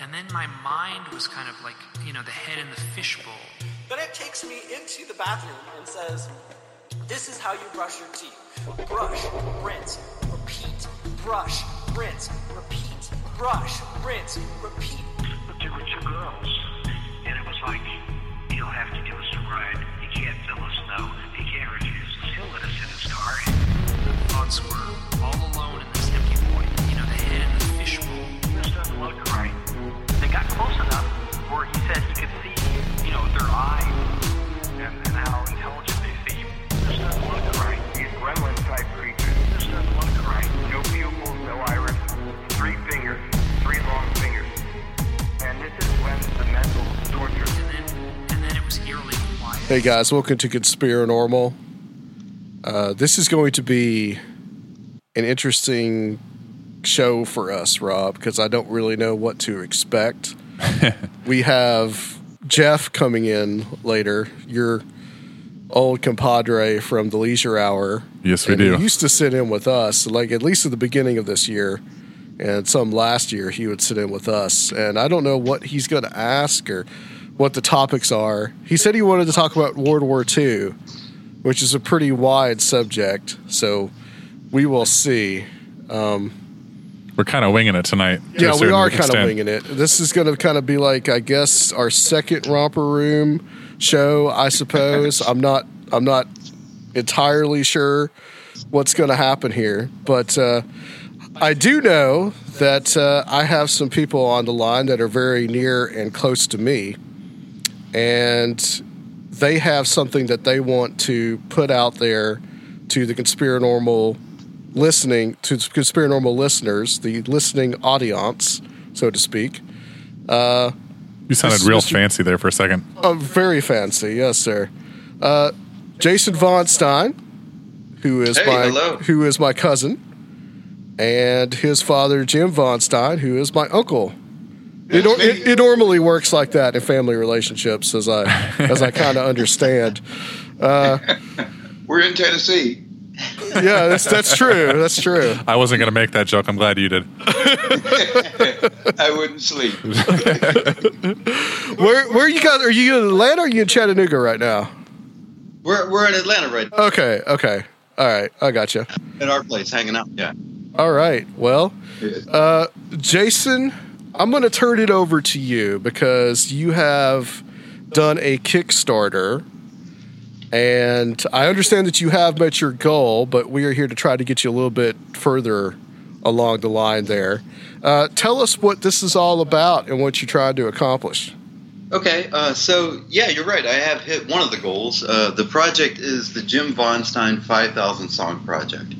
and then my mind was kind of like you know the head in the fishbowl Then it takes me into the bathroom and says, This is how you brush your teeth. Brush, rinse, repeat. Brush, rinse, repeat. Brush, rinse, repeat. But there were two girls, and it was like, you'll have to give us a ride. You can't fill us no. You can't refuse us. He'll let us in his car. the thoughts were all alone in this empty void you know the head in the fishbowl This doesn't look right. They got close enough where he said he could see, you know, their eyes and, and how intelligent they seem. This doesn't look right. These gremlin type creatures. This doesn't look right. No pupils, no iris, three fingers, three long fingers. And this is when the mental torture and then and then it was eerily quiet Hey guys, welcome to Conspirinormal. Uh, this is going to be an interesting show for us, Rob, because I don't really know what to expect. we have Jeff coming in later, your old compadre from the Leisure Hour. Yes, we do. He used to sit in with us, like at least at the beginning of this year, and some last year he would sit in with us. And I don't know what he's going to ask or what the topics are. He said he wanted to talk about World War II, which is a pretty wide subject. So we will see. Um, We're kind of winging it tonight. to Yeah, we are kind of winging it. This is going to kind of be like, I guess, our second romper room show. I suppose. I'm not. I'm not entirely sure what's going to happen here, but uh, I do know that uh, I have some people on the line that are very near and close to me, and they have something that they want to put out there to the conspirinormal listening to conspirinormal listeners, the listening audience, so to speak. Uh, You sounded real Mr. fancy there for a second. Oh, very fancy, yes, sir. Uh, Jason Von Stein, who is Hey, my hello. who is my cousin, and his father Jim Von Stein, who is my uncle. It, it, it normally works like that in family relationships, as I as I kind of understand. Uh, We're in Tennessee. Yeah, that's that's true. That's true. I wasn't going to make that joke. I'm glad you did. I wouldn't sleep. Where where you guys are you in Atlanta or are you in Chattanooga right now? We're, we're in Atlanta right now, Okay, okay, all right, I got you. at our place, hanging out. Yeah. All right. Well, uh, Jason, I'm going to turn it over to you because you have done a Kickstarter. And I understand that you have met your goal, but we are here to try to get you a little bit further along the line there. Uh, tell us what this is all about and what you tried to accomplish. Okay, uh, so yeah, you're right. I have hit one of the goals. Uh, the project is the Jim Von Stein 5,000 Song Project.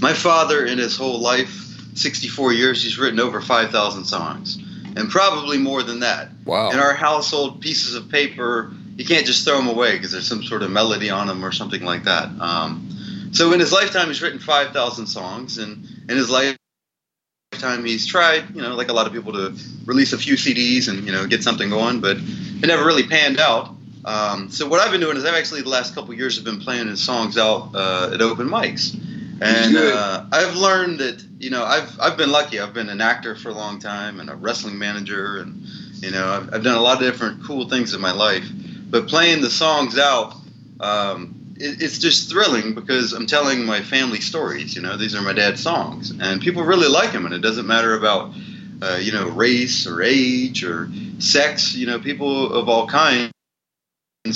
My father, in his whole life, 64 years, he's written over 5,000 songs, and probably more than that. Wow. In our household, pieces of paper, you can't just throw them away because there's some sort of melody on them or something like that. Um, so in his lifetime, he's written 5,000 songs, and in his lifetime, he's tried, you know, like a lot of people to release a few CDs and you know get something going, but it never really panned out. Um, so what I've been doing is I've actually the last couple of years have been playing his songs out uh, at open mics, and uh, I've learned that you know I've I've been lucky. I've been an actor for a long time and a wrestling manager, and you know I've, I've done a lot of different cool things in my life. But playing the songs out, um, it, it's just thrilling because I'm telling my family stories. You know, these are my dad's songs, and people really like them. And it doesn't matter about uh, you know race or age or sex. You know, people of all kinds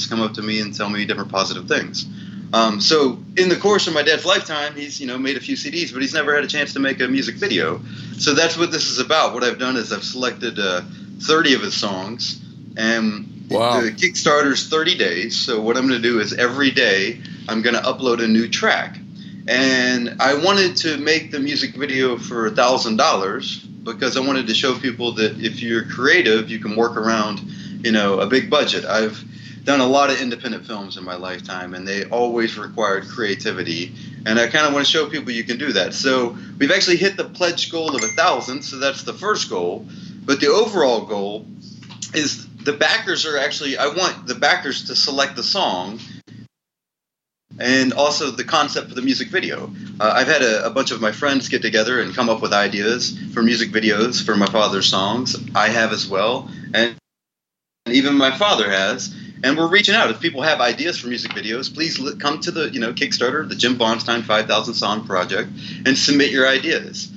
come up to me and tell me different positive things. Um, so in the course of my dad's lifetime, he's you know made a few CDs, but he's never had a chance to make a music video. So that's what this is about. What I've done is I've selected uh, 30 of his songs, and Wow. the Kickstarter's 30 days. So what I'm going to do is every day I'm going to upload a new track, and I wanted to make the music video for a thousand dollars because I wanted to show people that if you're creative, you can work around, you know, a big budget. I've done a lot of independent films in my lifetime, and they always required creativity. And I kind of want to show people you can do that. So we've actually hit the pledge goal of a thousand, so that's the first goal. But the overall goal is the backers are actually I want the backers to select the song and also the concept for the music video. Uh, I've had a, a, bunch of my friends get together and come up with ideas for music videos for my father's songs. I have as well, and, even my father has. And we're reaching out. If people have ideas for music videos, please come to the you know Kickstarter, the Jim Von Stein 5,000 Song Project, and submit your ideas.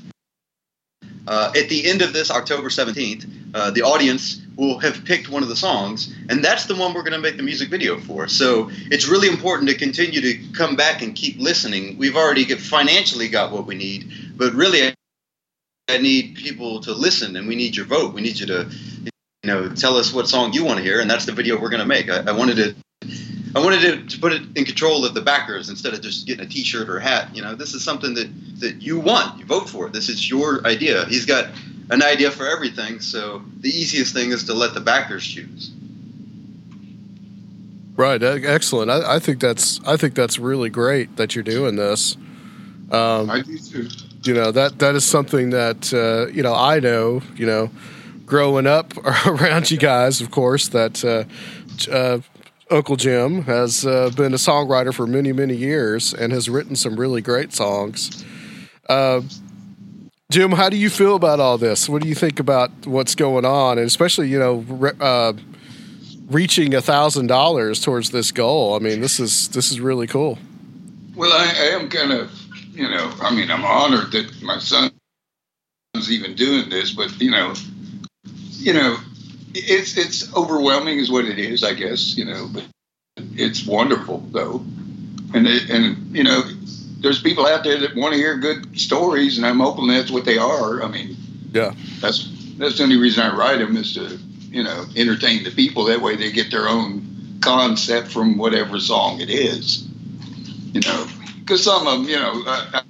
Uh, at the end of this, October 17th, uh, the audience will have picked one of the songs, and that's the one we're going to make the music video for. So it's really important to continue to come back and keep listening. We've already get, financially got what we need, but really, I need people to listen, and we need your vote. We need you to, you know, tell us what song you want to hear, and that's the video we're going to make. I, I wanted to I wanted to, put it in control of the backers instead of just getting a T-shirt or a hat. You know, this is something that that you want. You vote for it. This is your idea. He's got an idea for everything, so the easiest thing is to let the backers choose. Right. Excellent. I, I think that's I think that's really great that you're doing this. Um, I do too. You know that that is something that uh, you know I know. You know, growing up around you guys, of course, that. Uh, uh, Uncle Jim has uh, been a songwriter for many, many years and has written some really great songs. Jim, how do you feel about all this? What do you think about what's going on, and especially you know re- uh, reaching a thousand dollars towards this goal? I mean, this is this is really cool. Well, I, I am kind of you know, I mean, I'm honored that my son is even doing this, but you know, you know, it's it's overwhelming, is what it is, I guess. You know, but it's wonderful though, and it, and you know, there's people out there that want to hear good stories, and I'm hoping that's what they are. I mean, yeah, that's that's the only reason I write them is to you know entertain the people. That way, they get their own concept from whatever song it is. You know, because some of them, you know, I,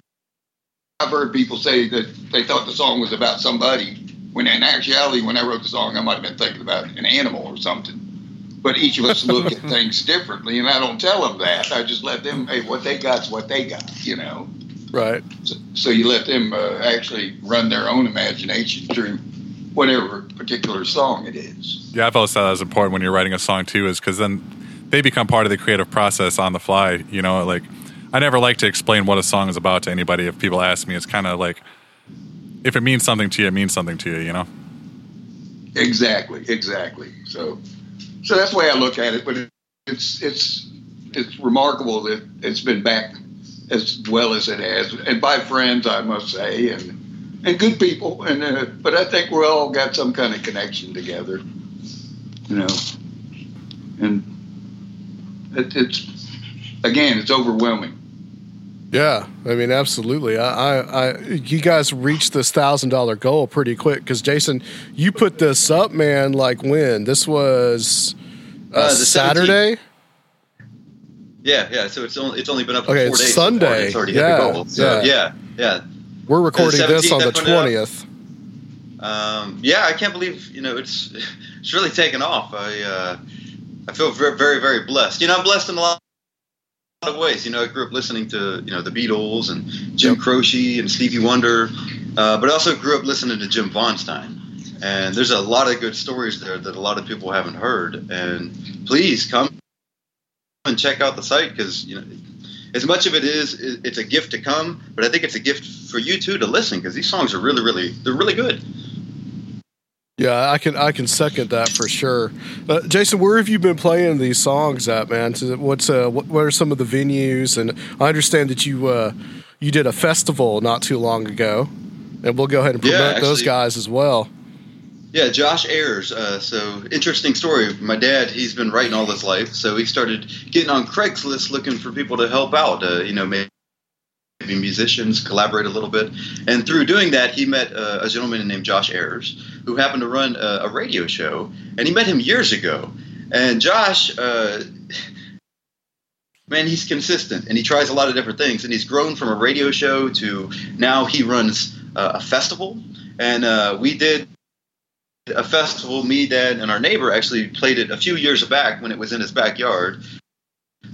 I've heard people say that they thought the song was about somebody when in actuality, when I wrote the song, I might have been thinking about an animal or something. But each of us look at things differently, and I don't tell them that. I just let them, hey, what they got's what they got, you know. Right. So, so you let them uh, actually run their own imagination through whatever particular song it is. Yeah, I've always thought that was important when you're writing a song too, is because then they become part of the creative process on the fly. You know, like I never like to explain what a song is about to anybody. If people ask me, it's kind of like if it means something to you, it means something to you, you know? Exactly, exactly. So, so that's the way I look at it. But it's it's it's remarkable that it's been back as well as it has, and by friends, I must say, and and good people. And uh, but I think we all got some kind of connection together, you know. And it, it's again, it's overwhelming. Yeah, I mean, absolutely. I, I, I you guys reached this thousand dollar goal pretty quick because Jason, you put this up, man. Like when this was uh, uh, Saturday. 17th. Yeah, yeah. So it's only it's only been up for okay, four days. Sunday. It's already yeah, hit the goal. So, yeah, yeah. yeah. We're recording this on the twentieth. Um, yeah, I can't believe you know it's it's really taken off. I uh, I feel very very very blessed. You know, I'm blessed in a lot of ways. You know, I grew up listening to you know the Beatles and Jim Croce and Stevie Wonder, uh, but I also grew up listening to Jim Von Stein. And there's a lot of good stories there that a lot of people haven't heard. And please come and check out the site because you know as much of it is it's a gift to come, but I think it's a gift for you too to listen because these songs are really really they're really good. Yeah, I can I can second that for sure. Uh, Jason, where have you been playing these songs at, man? What's uh, what, what are some of the venues? And I understand that you uh, you did a festival not too long ago, and we'll go ahead and promote yeah, actually, those guys as well. Yeah, Josh Ayers. Uh, so interesting story. My dad, he's been writing all his life, so he started getting on Craigslist looking for people to help out. Uh, you know, maybe musicians, collaborate a little bit. And through doing that, he met uh, a gentleman named Josh Ayers, who happened to run a, a, radio show. And he met him years ago. And Josh, uh, man, he's consistent and he tries a lot of different things. And he's grown from a radio show to now he runs uh, a festival. And uh, we did a festival. Me, Dad, and our neighbor actually played it a few years back when it was in his backyard.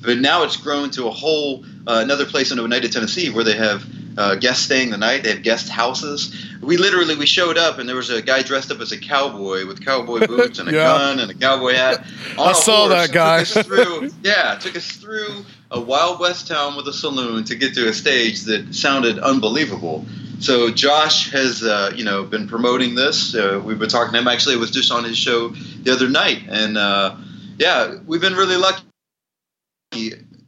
But now it's grown to a whole uh, another place in Oneida, Tennessee, where they have uh, guests staying the night. They have guest houses. We literally we showed up and there was a guy dressed up as a cowboy with cowboy boots and a Yeah. gun and a cowboy hat. I saw that guy. Took through, yeah, took us through a Wild West town with a saloon to get to a stage that sounded unbelievable. So Josh has, uh, you know, been promoting this. Uh, we've been talking to him. Actually, it was just on his show the other night, and uh, yeah, we've been really lucky.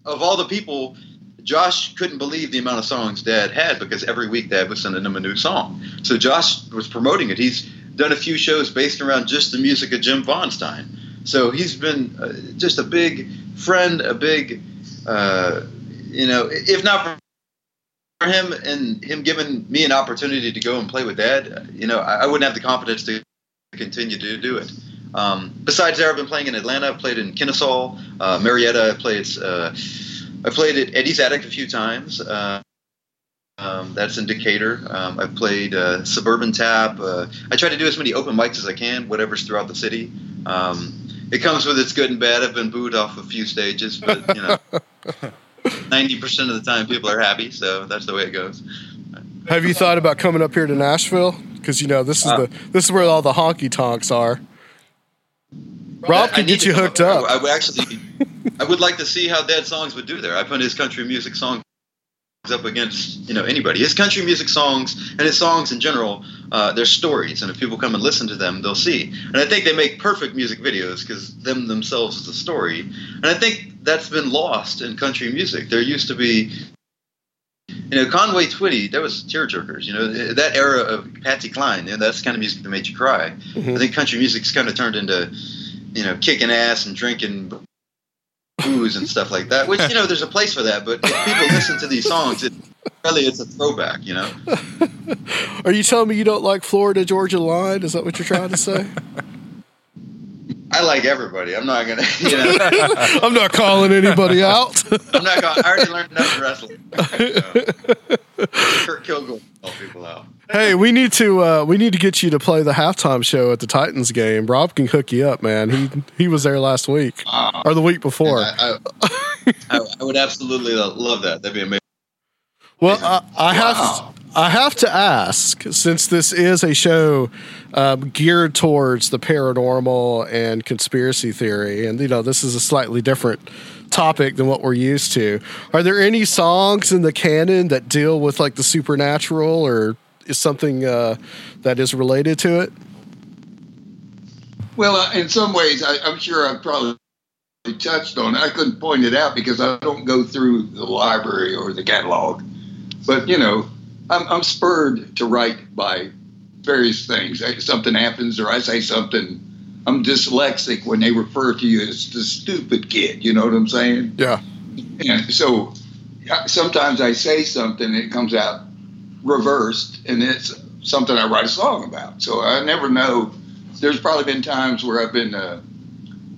Of all the people, Josh couldn't believe the amount of songs Dad had because every week Dad was sending him a new song. So Josh was promoting it. He's done a few shows based around just the music of Jim Von Stein. So he's been uh, just a big friend, a big, uh, you know, if not for him and him giving me an opportunity to go and play with Dad, you know, I, I wouldn't have the confidence to continue to do it. Um, besides there, I've been playing in Atlanta. I've played in Kennesaw, uh, Marietta. I played. Uh, I played at Eddie's Attic a few times. Uh, um, that's in Decatur. Um, I've played uh, Suburban Tap. Uh, I try to do as many open mics as I can, whatever's throughout the city. Um, it comes with its good and bad. I've been booed off a few stages, but you know, ninety percent of the time people are happy, so that's the way it goes. Have you thought about coming up here to Nashville? Because you know this is Uh, the this is where all the honky tonks are. Rob can get you hooked up. I, would actually, I would like to see how Dad songs would do there. I put his country music songs up against you know anybody. His country music songs and his songs in general, uh, they're stories, and if people come and listen to them, they'll see. And I think they make perfect music videos because them themselves is a story. And I think that's been lost in country music. There used to be. You know, Conway Twitty, that was tearjerkers. You know, that era of Patsy Cline, you know, that's the kind of music that made you cry. Mm-hmm. I think country music's kind of turned into, you know, kicking ass and drinking booze and stuff like that. Which you know, there's a place for that. But if people listen to these songs, it really it's a throwback. You know, Are you telling me you don't like Florida Georgia line? Is that what you're trying to say? I like everybody. I'm not gonna, you know, I'm not calling anybody out. I'm not gonna. I already learned enough wrestling. So. Kurt Kilgore call people out. hey, we need to uh, we need to get you to play the halftime show at the Titans game. Rob can hook you up, man. He he was there last week or the week before. I, I, I, I would absolutely love that. That'd be amazing. Well, I, I have I have to ask since this is a show um, geared towards the paranormal and conspiracy theory, and you know this is a slightly different topic than what we're used to. Are there any songs in the canon that deal with like the supernatural or is something uh, that is related to it? Well, uh, in some ways, I, I'm sure I've probably touched on it. I couldn't point it out because I don't go through the library or the catalog. But, you know, I'm, I'm spurred to write by various things. I- Something happens or I say something. I'm dyslexic when they refer to you as the stupid kid. You know what I'm saying? Yeah. And so sometimes I say something and it comes out reversed and it's something I write a song about. So I never know. There's probably been times where I've been, uh,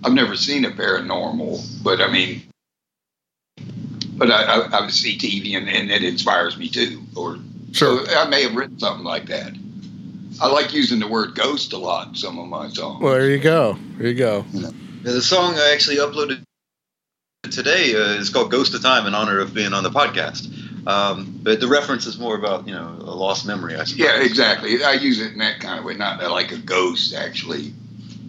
I've never seen a paranormal, but I mean, but I, I, I see TV and, and it inspires me too. Or Sure. so I may have written something like that. I like using the word ghost a lot in some of my songs. Well, there you go. There you go. Yeah, the song I actually uploaded today uh, is called "Ghost of Time" in honor of being on the podcast. Um, but the reference is more about you know a lost memory. I suppose. Yeah, exactly. I use it in that kind of way, not like a ghost, actually.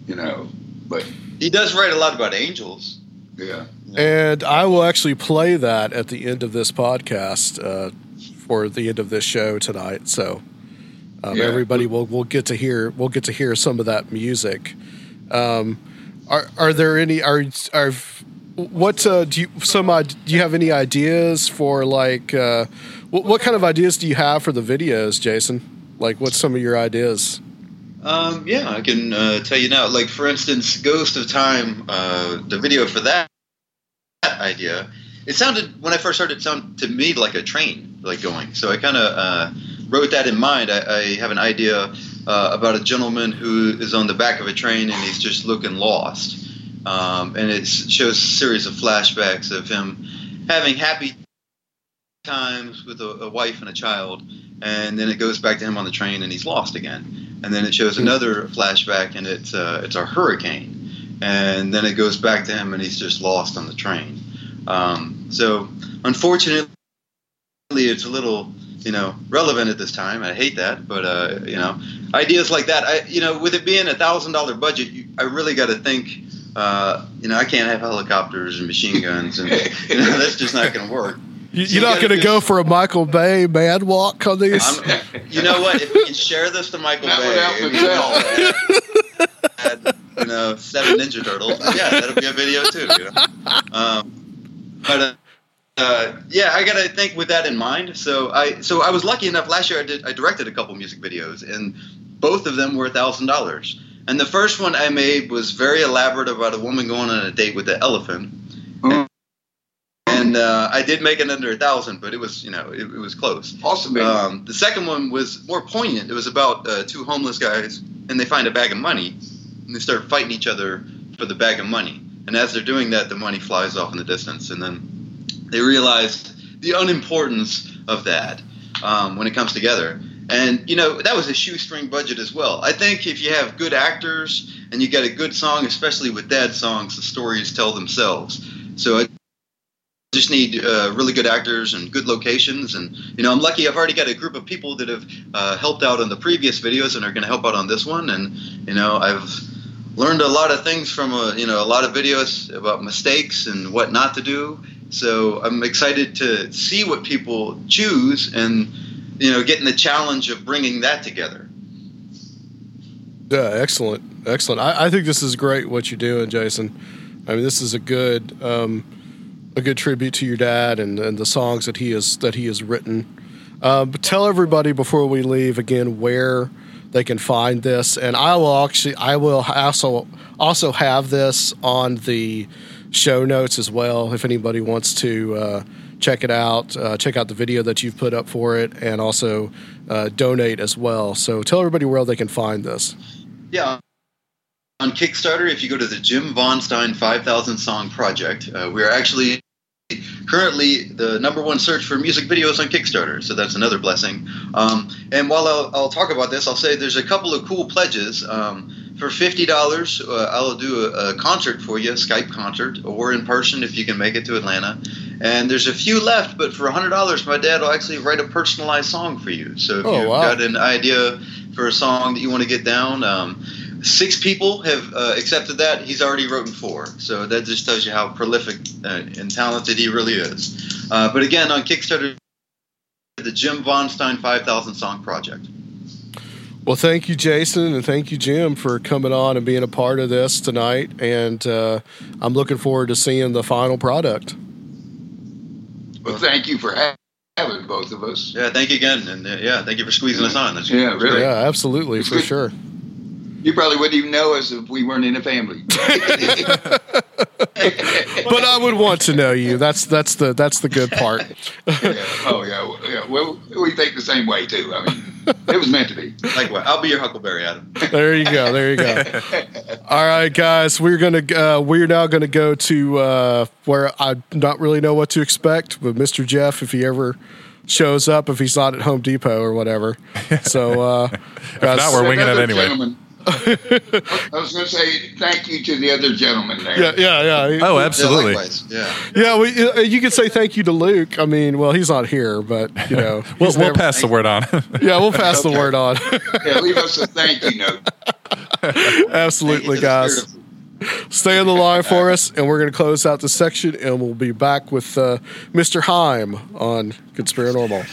You know, but He does write a lot about angels. yeah. And I will actually play that at the end of this podcast uh, for the end of this show tonight. So um, Yeah. everybody will will get to hear we'll get to hear some of that music. Um, are are there any are are what uh, do you some uh, do you have any ideas for like uh, what, what kind of ideas do you have for the videos, Jason? Like what's some of your ideas? Um, yeah, I can uh, tell you now. Like for instance, "Ghost of Time," uh, the video for that, that idea. It sounded when I first heard it, it sounded to me like a train, like going. So I kind of uh, wrote that in mind. I, I have an idea uh, about a gentleman who is on the back of a train and he's just looking lost. Um, and it shows a series of flashbacks of him having happy times with a, a wife and a child, and then it goes back to him on the train and he's lost again. And then it shows another flashback and it's uh, it's a hurricane, and then it goes back to him and he's just lost on the train. Um, so unfortunately, it's a little you know relevant at this time. I hate that, but uh, you know ideas like that. I you know with it being a thousand dollar budget, you, I really got to think. Uh, you know, I can't have helicopters and machine guns, and you know that's just not going to work. You- So You're not going to go for a Michael Bay mad walk on these? I'm, you know what? If we can share this to Michael Not Bay, without and, Mattel. add, you know, seven Ninja Turtles. Yeah, that'll be a video too. You know? um, but uh, uh, yeah, I gotta think with that in mind. So I so I was lucky enough last year. I did I directed a couple music videos, and both of them were a thousand dollars. And the first one I made was very elaborate about a woman going on a date with an elephant. Hmm. And uh, I did make it under a thousand, but it was, you know, it, it was close. Awesome. Um, the second one was more poignant. It was about uh, two homeless guys, and they find a bag of money, and they start fighting each other for the bag of money. And as they're doing that, the money flies off in the distance, and then they realize the unimportance of that um, when it comes together. And you know that was a shoestring budget as well. I think if you have good actors and you get a good song, especially with dad songs, the stories tell themselves. So I just need uh, really good actors and good locations. And you know, I'm lucky. I've already got a group of people that have uh, helped out on the previous videos and are going to help out on this one. And you know, I've learned a lot of things from a, you know a lot of videos about mistakes and what not to do. So I'm excited to see what people choose and you know getting the challenge of bringing that together. Yeah, excellent, excellent. I, I think this is great what you're doing, Jason. I mean, this is a good, um, a good tribute to your dad and, and the songs that he has that he has written. Uh, but tell everybody before we leave again where they can find this, and I will actually, I will also also have this on the show notes as well. If anybody wants to uh, check it out, uh, check out the video that you've put up for it, and also uh, donate as well. So tell everybody where they can find this. Yeah. On Kickstarter, if you go to the Jim Von Stein 5000 Song Project, uh, we're actually currently the number one search for music videos on Kickstarter. So that's another blessing. Um, and while I'll, I'll talk about this, I'll say there's a couple of cool pledges. Um, for fifty dollars, uh, I'll do a, a concert for you, a Skype concert, or in person if you can make it to Atlanta. And there's a few left, but for hundred dollars, my dad will actually write a personalized song for you. So if Oh, you've wow. got an idea for a song that you want to get down, um, six people have uh, accepted that. He's already written four, so that just tells you how prolific uh, and talented he really is. Uh, but again, on Kickstarter, the Jim Von Stein 5000 Song Project. Well, thank you, Jason, and thank you, Jim, for coming on and being a part of this tonight. And uh, I'm looking forward to seeing the final product. Well, thank you for having both of us. Yeah, thank you again, and uh, yeah, thank you for squeezing us on. That's Yeah, really. Yeah, absolutely, for sure. You probably wouldn't even know us if we weren't in a family. But I would want to know you. That's that's the that's the good part. yeah. Oh yeah, well, yeah. Well, we think the same way too. I mean, it was meant to be. Likewise, I'll be your Huckleberry, Adam. There you go. There you go. All right, guys, we're gonna uh, we're now gonna go to uh, where I not really know what to expect with Mr. Jeff if he ever shows up if he's not at Home Depot or whatever. So, uh, guys, not, we're winging it anyway. gentleman- I was going to say thank you to the other gentleman there. yeah, yeah, yeah. Oh, Yeah, absolutely. likewise. Yeah. Yeah, we, uh, you could say thank you to Luke. I mean, well, he's not here, but you know, We'll, we'll pass the word on. Yeah, we'll pass the word on. Yeah, leave us a thank you note. Absolutely, you guys. Stay on the line for us, and we're going to close out the section, and we'll be back with uh, Mr. Heim on Conspirinormal.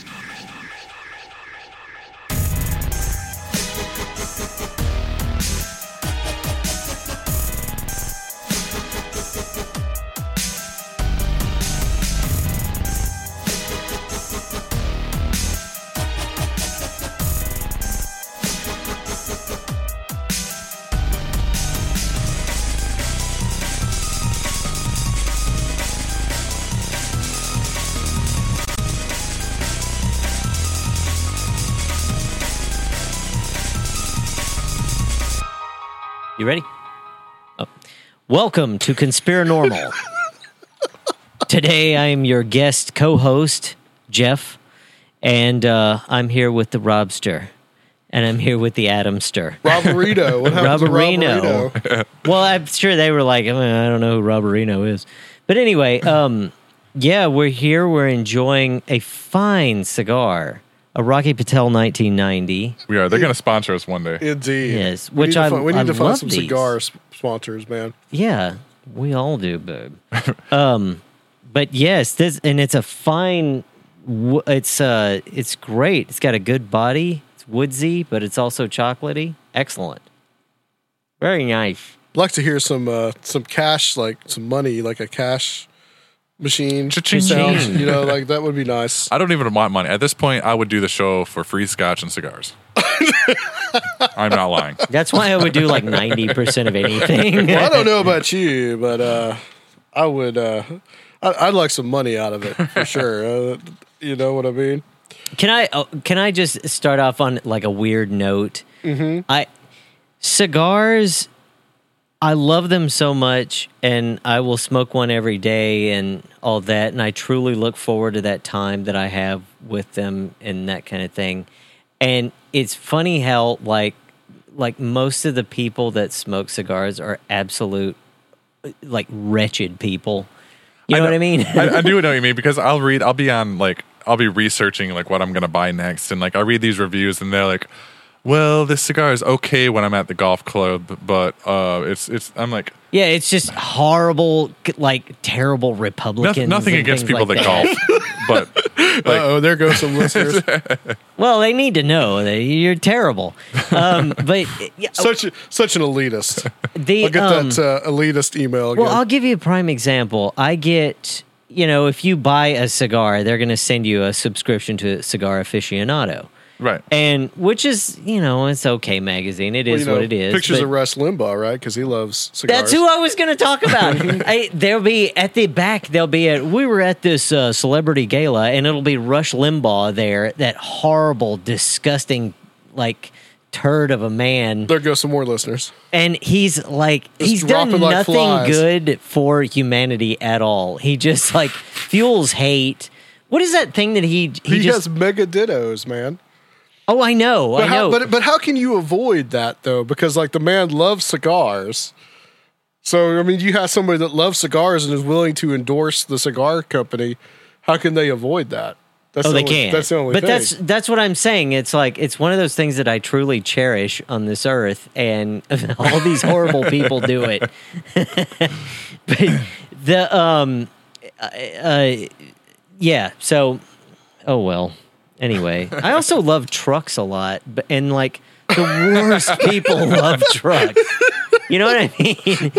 You ready? Oh. Welcome to Conspirinormal. Today I am your guest co-host, Jeff, and uh, I'm here with the Robster, and I'm here with the Adamster. Roberito. What Roberino. Roberito? well, I'm sure they were like, "Uh, I don't know who Roberino is. But anyway, um, yeah, we're here. We're enjoying a fine cigar, a Rocky Patel 1990. We are. They're going to sponsor us one day. Indeed. Yes, We which need to I- find, we need I to find some these. cigar s- sponsors, man. Yeah, we all do, babe. um, but yes, this and it's a fine. w- It's uh, it's great. It's got a good body. It's woodsy, but it's also chocolatey. Excellent. Very nice. I'd like to hear some uh, some cash, like some money, like a cash machine Cha-ching. sound. You know, like that would be nice. I don't even want money. At this point, I would do the show for free scotch and cigars. I'm not lying. That's why I would do like ninety percent of anything. Well, I don't know about you, but uh, I would. Uh, I, I'd like some money out of it for sure. Uh, you know what I mean? Can I oh, can I just start off on like a weird note? Mm-hmm. I cigars. I love them so much, and I will smoke one every day and all that. And I truly look forward to that time that I have with them and that kind of thing. And it's funny how like like most of the people that smoke cigars are absolute like wretched people. You know, what I mean? I, I do know what you mean because I'll read. I'll be on like I'll be researching like what I'm gonna buy next, and like I read these reviews, and they're like, "Well, this cigar is okay when I'm at the golf club, but uh, it's it's." I'm like, Yeah, it's just horrible, like terrible Republicans. nothing, nothing against people like that golf, but like, oh, there goes some listeners. Well, they need to know that you're terrible. Um, but yeah, such such an elitist. the I'll get um, that uh, elitist email again. well, I'll give you a prime example. I get, you know, if you buy a cigar, they're going to send you a subscription to Cigar Aficionado, right. and which is, you know, it's okay magazine. It Well, is you know, what it is. Pictures but- of Rush Limbaugh, right? Because he loves cigars. That's who I was going to talk about. I, there'll be at the back. There'll be a. We were at this uh, celebrity gala, and it'll be Rush Limbaugh there. That horrible, disgusting, like turd of a man. There go some more listeners. And he's like, Just he's done like nothing flies. good for humanity at all. He just like fuels hate. What is that thing that he he, He, just? has mega dittos, man. Oh, I know, But I how, know. but but how can you avoid that though? Because like the man loves cigars. So I mean, you have somebody that loves cigars and is willing to endorse the cigar company. How can they avoid that? That's Oh, the they only, can. That's the only but thing. that's that's what I'm saying. It's like it's one of those things that I truly cherish on this earth, and all these horrible people do it. but the um, uh, yeah. So, oh well. Anyway, I also love trucks a lot, but and like the worst people love trucks. You know what I mean?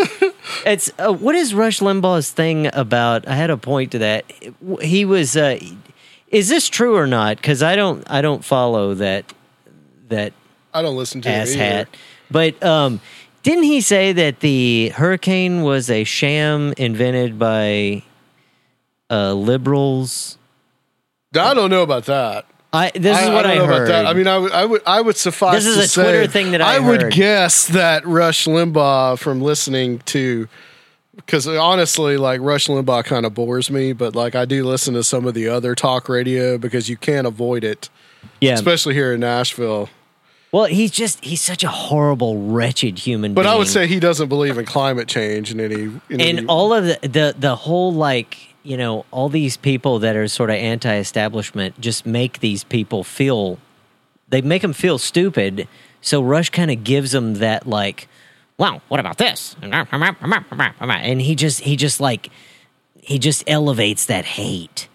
It's uh, what is Rush Limbaugh's thing about? I had a point to that. He was. Uh, is this true or not? Because I don't. I don't follow that. That I don't listen to ass hat. But um, didn't he say that the hurricane was a sham invented by uh, liberals? I don't know about that. I this is I, what I I, don't know heard. about that. I mean, I would, I would, I would suffice. This is to a say, Twitter thing that I I would guess that Rush Limbaugh, from listening to, because honestly, like Rush Limbaugh kind of bores me, but like I do listen to some of the other talk radio because you can't avoid it, yeah. especially here in Nashville. Well, he's just he's such a horrible, wretched human being. But being. I would say he doesn't believe in climate change in any. In any and all of the, the the whole like you know all these people that are sort of anti-establishment just make these people feel they make them feel stupid so rush kind of gives them that like well what about this and he just he just like he just elevates that hate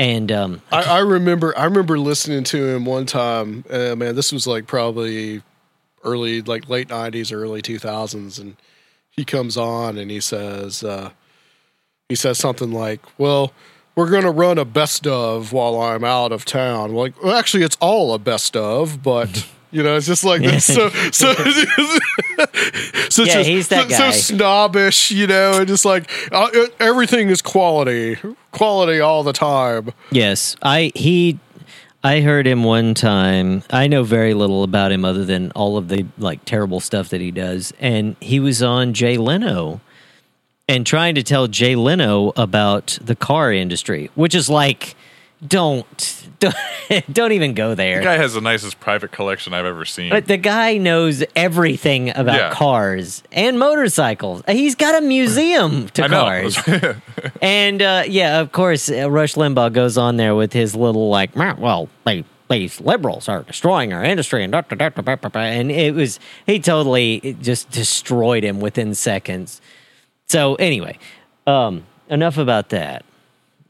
and um I, I remember I remember listening to him one time. Uh, man, this was like probably early, like late '90s, early 2000s, and he comes on and he says uh, he says something like, "Well, we're going to run a best of while I'm out of town." Like, well, actually, it's all a best of, but. You know, it's just like this. So, so, so Yeah, just, he's that guy. so snobbish, you know, and just like uh, everything is quality, quality all the time. Yes, I he I heard him one time. I know very little about him other than all of the like terrible stuff that he does. And he was on Jay Leno. And trying to tell Jay Leno about the car industry, which is like, don't don't, don't even go there. The guy has the nicest private collection I've ever seen. But the guy knows everything about Yeah. cars and motorcycles. He's got a museum to cars. and uh, yeah, of course, uh, Rush Limbaugh goes on there with his little like, well, they these liberals are destroying our industry, and da, da, da, da, da, da, da," and it was he totally just destroyed him within seconds. So anyway, um, enough about that.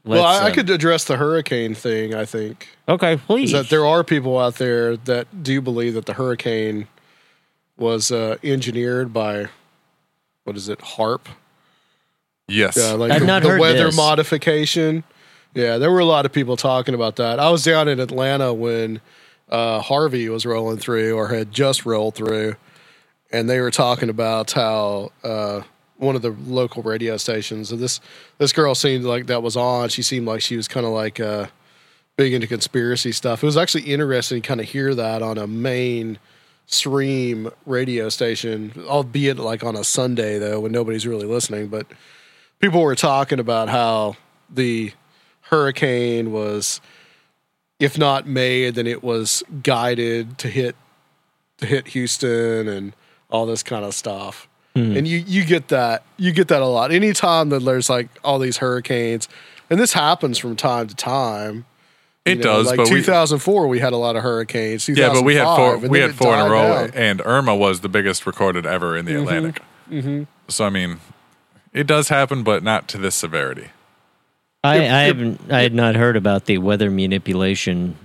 well, Let's, I, I um, could address the hurricane thing. I think okay, is please. that there are people out there that do believe that the hurricane was uh, engineered by what is it, HAARP? yes. Yeah, like I've the, not the heard weather this. modification. Yeah, there were a lot of people talking about that. I was down in Atlanta when uh, Harvey was rolling through or had just rolled through, and they were talking about how uh, one of the local radio stations. So this this girl seemed like that was on. She seemed like she was kind of like uh, big into conspiracy stuff. It was actually interesting to kind of hear that on a main stream radio station, albeit like on a Sunday though, when nobody's really listening. But people were talking about how the hurricane was, if not made, then it was guided to hit to hit Houston and all this kind of stuff. And you you get that you get that a lot. Anytime that there's like all these hurricanes, and this happens from time to time. it you know, does, Like but 2004, we, had a lot of hurricanes. yeah, but we had four. We had four in a row, down. and Irma was the biggest recorded ever in the Atlantic. Mm-hmm. So I mean, it does happen, but not to this severity. I, Yep, I yep. haven't I had not heard about the weather manipulation.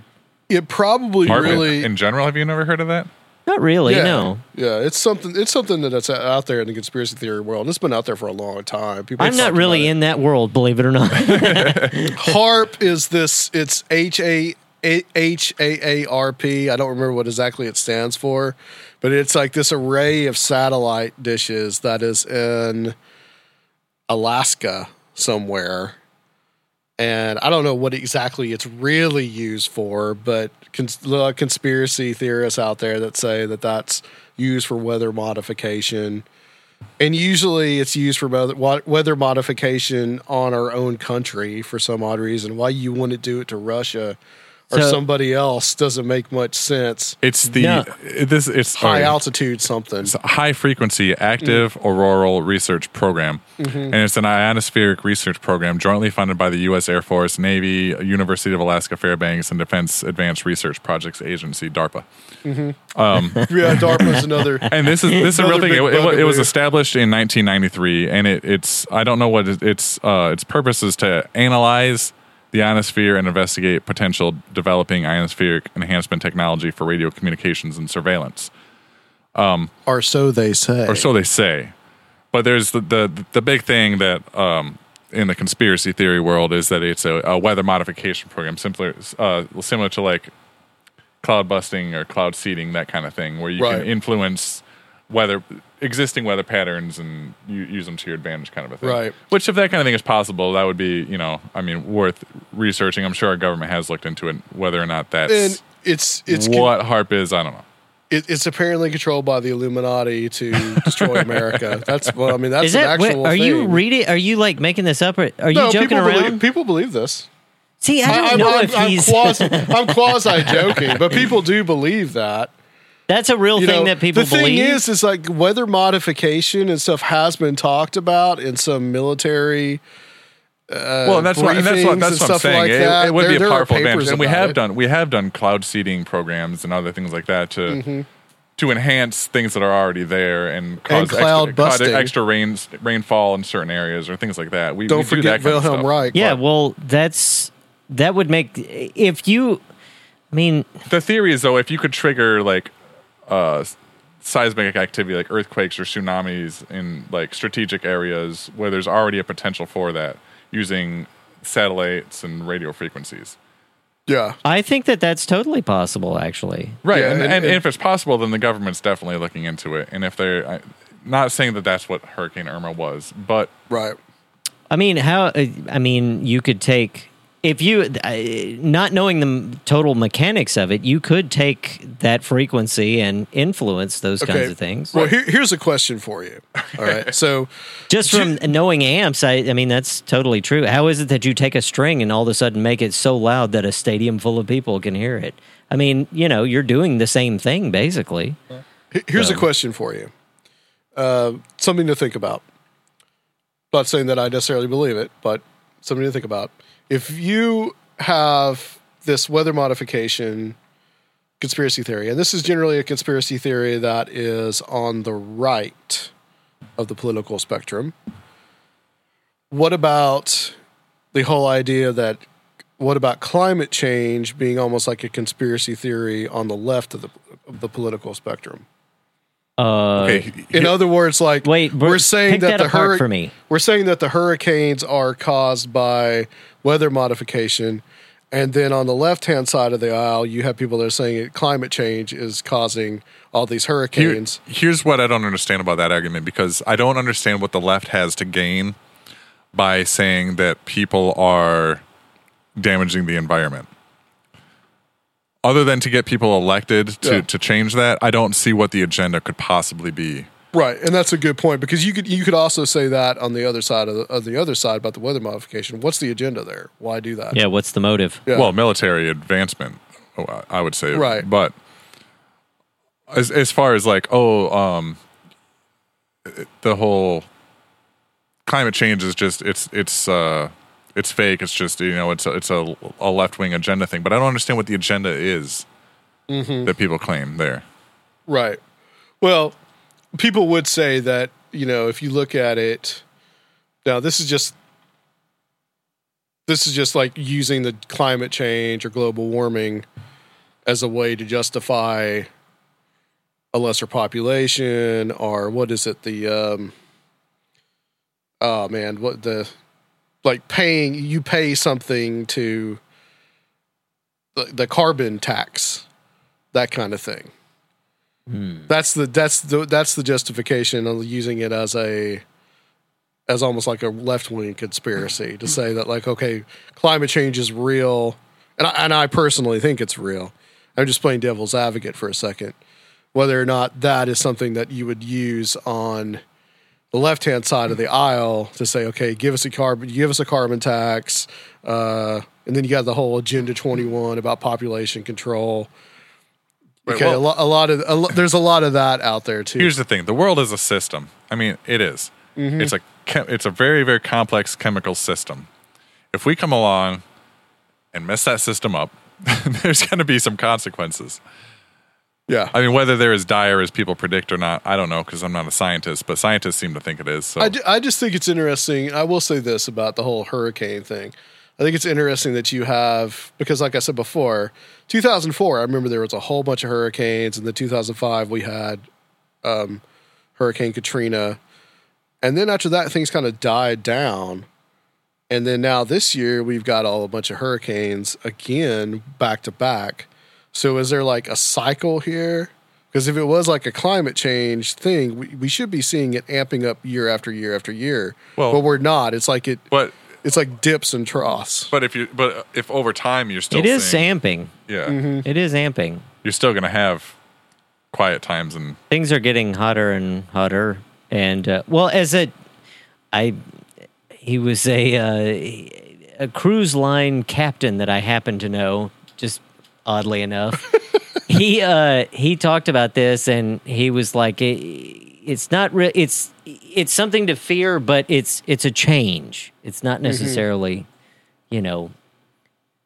It probably Mark, really in general, have you never heard of that? Not really, yeah, no. Yeah, it's something. It's something that's out there in the conspiracy theory world. and It's been out there for a long time. People I'm not really in that world, believe it or not. HAARP is this. It's H A H A A R P. I don't remember what exactly it stands for, but it's like this array of satellite dishes that is in Alaska somewhere. And I don't know what exactly it's really used for, but cons- conspiracy theorists out there that say that that's used for weather modification. And usually it's used for weather- modification on our own country for some odd reason. Why you want to do it to Russia or So- somebody else doesn't make much sense. It's the No. this. It's High sorry. altitude something. It's a high frequency active auroral research program. Mm-hmm. And it's an ionospheric research program jointly funded by the U.S. Air Force, Navy, University of Alaska Fairbanks, and Defense Advanced Research Projects Agency, DARPA. Mm-hmm. Um, yeah, DARPA's another. And this is this is a real thing. It, it, it was established in 1993, and it, it's I don't know what it, its uh, its purpose is to analyze the ionosphere and investigate potential developing ionospheric enhancement technology for radio communications and surveillance. Or so they say. or so they say. But there's the the, the big thing that um, in the conspiracy theory world is that it's a, a weather modification program, similar uh, similar to like cloud busting or cloud seeding, that kind of thing, where you Right. can influence weather existing weather patterns and you, use them to your advantage, kind of a thing. Right. Which, if that kind of thing is possible, that would be you know, I mean, worth researching. I'm sure our government has looked into it, whether or not that's and it's it's what HAARP is. I don't know. it, it's apparently controlled by the Illuminati to destroy America. That's well, I mean that's Is an that wait, actual. are you reading are you like making this up or are you No, joking people around? believe, people believe this. See, I don't I'm, know I'm, if I'm he's quasi, I'm quasi joking, but people do believe that. That's a real You thing know, that people the thing believe. is, is like weather modification and stuff has been talked about in some military. well, and that's what, and that's what that's and what I'm saying. like it, that. it would There- be a powerful advantage, and we have it. done we have done cloud seeding programs and other things like that to Mm-hmm. to enhance things that are already there and cause cloud extra, busting. extra rains rainfall in certain areas or things like that. We Don't we do forget that kind of Wilhelm. Reich. yeah, well, that's that would make if you I mean, The theory is though, if you could trigger like uh, seismic activity, like earthquakes or tsunamis in like strategic areas where there's already a potential for that, using satellites and radio frequencies. Yeah, I think that that's totally possible actually. Right, Yeah, and, and- and, and- if it's possible, then the government's definitely looking into it. And if they're I, not saying that that's what Hurricane Irma was, but right. I mean, how uh, I mean, you could take if you uh, not knowing the m- total mechanics of it, you could take that frequency and influence those kinds of things. Well, here, here's a question for you. All right. So, Just from knowing amps, I, I mean that's totally true. How is it that you take a string and all of a sudden make it so loud that a stadium full of people can hear it? I mean, you know, you're doing the same thing basically. Here's a question for you. Uh, something to think about. Not saying that I necessarily believe it, but something to think about. If you have this weather modification conspiracy theory, and this is generally a conspiracy theory that is on the right of the political spectrum, what about the whole idea that what about climate change being almost like a conspiracy theory on the left of the, of the political spectrum? Uh, Okay, In other words, like Wait, we're saying that, that the apart hurri- for me. we're saying that the hurricanes are caused by weather modification, and then on the left hand side of the aisle, you have people that are saying that climate change is causing all these Here- hurricanes. here's what I don't understand about that argument because I don't understand what the left has to gain by saying that people are damaging the environment. Other than to get people elected to, Yeah. to change that, I don't see what the agenda could possibly be. Right, and that's a good point because you could you could also say that on the other side of the, of the other side about the weather modification. What's the agenda there? Why do that? Yeah, what's the motive? Yeah. Well, military advancement, oh, I I would say. Right. But as as far as like, oh, um, the whole climate change is just it's it's uh it's fake. It's just you know it's a, it's a, a left wing agenda thing. But I don't understand what the agenda is Mhm. that people claim there. Right. Well, people would say that, you know, if you look at it now this is just this is just like using the climate change or global warming as a way to justify a lesser population or what is it the um oh man what the like paying you pay something to the, the carbon tax that kind of thing that's the that's the that's the justification of using it as a as almost like a left wing conspiracy to say that like okay climate change is real and I, and I personally think it's real. I'm just playing devil's advocate for a second. Whether or not that is something that you would use on the left hand side of the aisle to say, okay, give us a carbon, give us a carbon tax, uh, and then you got the whole Agenda 21 about population control. Right, Okay, well- a, lo- a lot of a lo- there's a lot of that out there too. Here's the thing: the world is a system. I mean, it is. Mhm. It's a chem- it's a very very complex chemical system. If we come along and mess that system up, there's going to be some consequences. Yeah. I mean, whether they're as dire as people predict or not, I don't know because I'm not a scientist, but scientists seem to think it is. So I, ju- I just think it's interesting. I will say this about the whole hurricane thing. I think it's interesting that you have because, like I said before, 2004. I remember there was a whole bunch of hurricanes, and then 2005 we had um, Hurricane Katrina, and then after that things kind of died down, and then now this year we've got all a bunch of hurricanes again back to back. So is there like a cycle here? Because if it was like a climate change thing, we, we should be seeing it amping up year after year after year. Well- but we're not. It's like it. But it's like dips and troughs. But if you but if over time you're still It is seeing- amping. Yeah, Mm-hmm. It is amping. you're still going to have quiet times and Things are getting hotter and hotter. And uh, well, as a, I, he was a uh, a cruise line captain that I happen to know. Just oddly enough, he uh, he talked about this, and he was like, it, "It's not real. It's it's something to fear, but it's it's a change. It's not mm-hmm. necessarily, you know."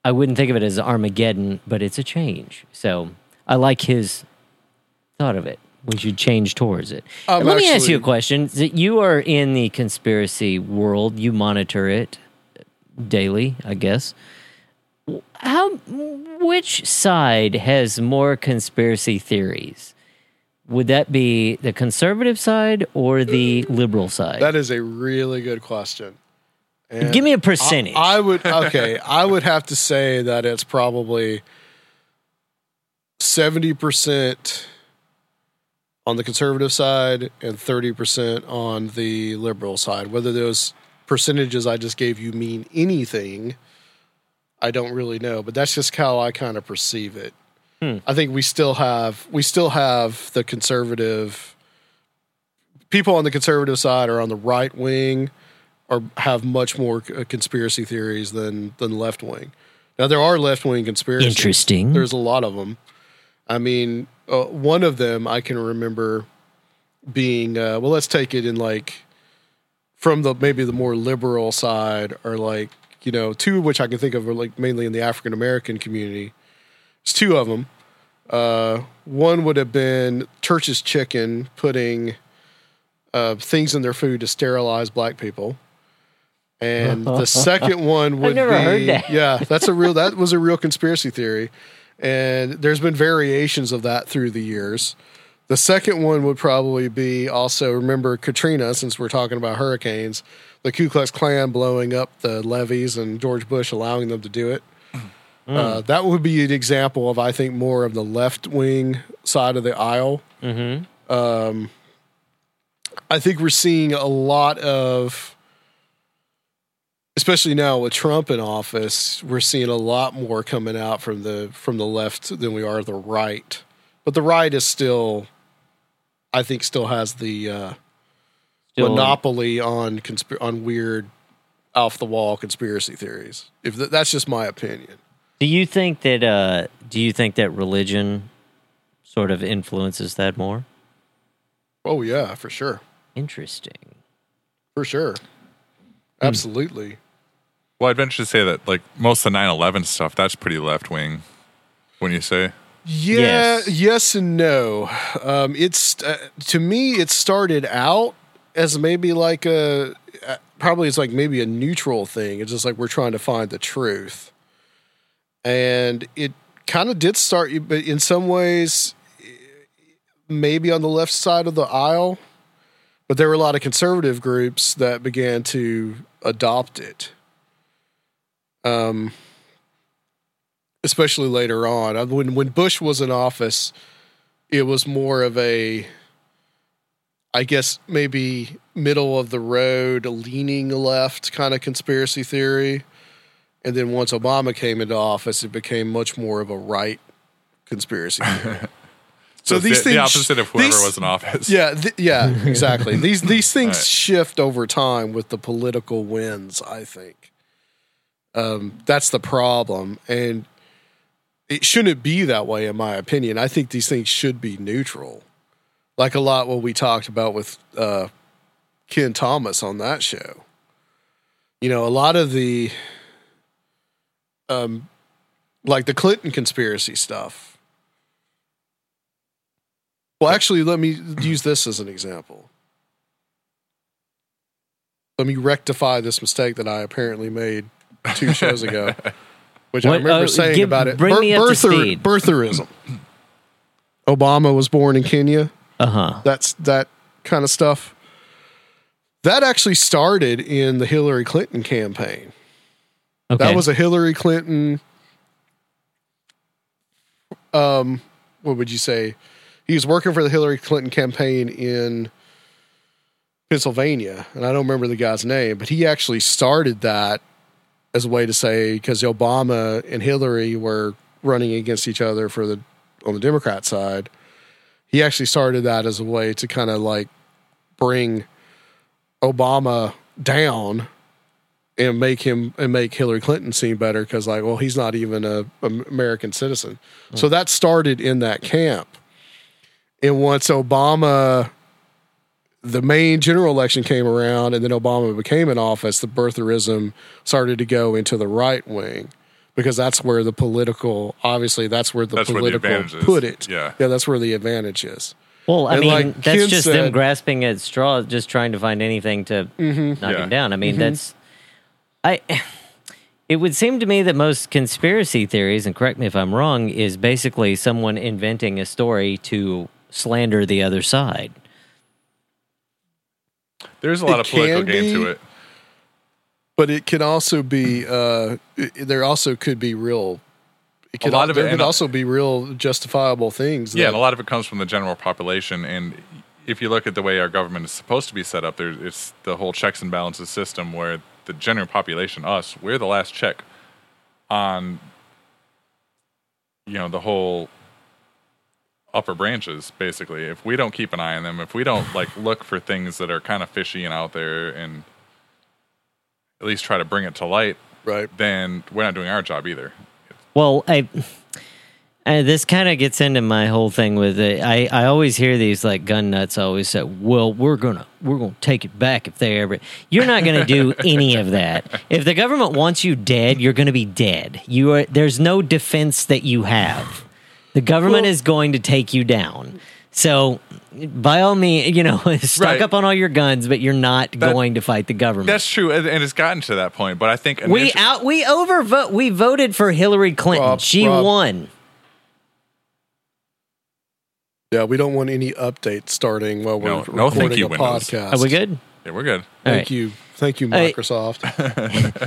I wouldn't think of it as Armageddon, but it's a change. So I like his thought of it. We should change towards it. And let me ask you a question. You are in the conspiracy world. You monitor it daily, I guess. How? Which side has more conspiracy theories? Would that be the conservative side or the liberal side? That is a really good question. And Give me a percentage. I, I would okay. I would have to say that it's probably seventy percent on the conservative side and thirty percent on the liberal side. Whether those percentages I just gave you mean anything, I don't really know, but that's just how I kind of perceive it. Hmm. I think we still have we still have the conservative people on the conservative side are on the right wing or have much more uh, conspiracy theories than than left wing. Now there are left wing conspiracies. Interesting. There's a lot of them. I mean, uh, one of them I can remember being uh, well. Let's take it in like from the maybe the more liberal side, or like you know, two of which I can think of are like mainly in the African American community. It's two of them. Uh, one would have been Church's Chicken putting uh, things in their food to sterilize black people. And the second one would never be that. yeah, that's a real that was a real conspiracy theory. And there's been variations of that through the years. The second one would probably be also remember Katrina, since we're talking about hurricanes, the Ku Klux Klan blowing up the levees and George Bush allowing them to do it. Uh, that would be an example of, I think, more of the left wing side of the aisle. Mm-hmm. Um, I think we're seeing a lot of, especially now with Trump in office, we're seeing a lot more coming out from the from the left than we are the right. But the right is still, I think, still has the uh, Still- monopoly on consp- on weird, off the wall conspiracy theories. If th- that's just my opinion. Do you think that uh do you think that religion sort of influences that more? Oh yeah, for sure, Interesting. for sure, absolutely. Well, I'd venture to say that like most of the 9/11 stuff, that's pretty left wing. When you say, Yeah, Yes. yes, and no. Um, it's uh, to me, it started out as maybe like a uh, probably it's like maybe a neutral thing. It's just like we're trying to find the truth, and it kind of did start, but in some ways, maybe on the left side of the aisle. But there were a lot of conservative groups that began to adopt it. Um, especially later on. Uh, When when Bush was in office, it was more of a, I guess maybe middle of the road, leaning left kind of conspiracy theory, and then once Obama came into office, it became much more of a right conspiracy theory. so, these the, the opposite of whoever these- was in office. yeah, th- yeah, exactly. These these things Right. shift over time with the political winds. I think um, that's the problem, and it shouldn't be that way, in my opinion. I think these things should be neutral, like a lot what we talked about with uh, Ken Thomas on that show. You know, a lot of the, um, like the Clinton conspiracy stuff. Well, actually, let me use this as an example. Let me rectify this mistake that I apparently made two shows ago, which I remember uh, saying give- about it. bring me up to speed. birtherism. Obama was born in Kenya. Uh-huh. That's that kind of stuff. That actually started in the Hillary Clinton campaign. Okay. That was a Hillary Clinton. Um, what would you say? He was working for the Hillary Clinton campaign in Pennsylvania, and I don't remember the guy's name, but he actually started that as a way to say because Obama and Hillary were running against each other for the on the Democrat side. He actually started that as a way to kind of like bring Obama down and make him and make Hillary Clinton seem better because like well he's not even a, a American citizen. So that started in that camp. And once Obama the main general election came around and then Obama became in office, the birtherism started to go into the right wing because that's where the political obviously that's where the That's where the political put it. Yeah. Yeah, that's where the advantage is. Well, I And mean, like that's Ken just them grasping at straws, just trying to find anything to mm-hmm. knock Yeah. him down. I mean, mm-hmm. that's I. It would seem to me that most conspiracy theories, and correct me if I'm wrong, is basically someone inventing a story to slander the other side. There's a lot It of political can game to it. But it can also be uh it- there also could be real it could, lot of it- could also be real justifiable things. Yeah, that- and a lot of it comes from the general population. And if you look at the way our government is supposed to be set up, there's it's the whole checks and balances system where the general population, us, we're the last check on you know the whole upper branches basically if we don't keep an eye on them if we don't like look for things that are kind of fishy and out there and at least try to bring it to light right then we're not doing our job either Well, I. Uh, this kind of gets into my whole thing with it. I, I always hear these like gun nuts always say, "Well, we're gonna we're gonna take it back if they ever." You're not gonna do any of that. If the government wants you dead, you're gonna be dead. You are there's no defense that you have. The government is going to take you down. So, by all means, you know, stock Right. up on all your guns, but you're not That- going to fight the government. that's true and and it's gotten to that point but i think we out we overvote we voted for Hillary Clinton. Rob, she Rob. won. Yeah, we don't want any updates starting while we're No- no, recording thank you, a Windows. podcast. Are we good? yeah we're good All Thank right. you, thank you, Microsoft.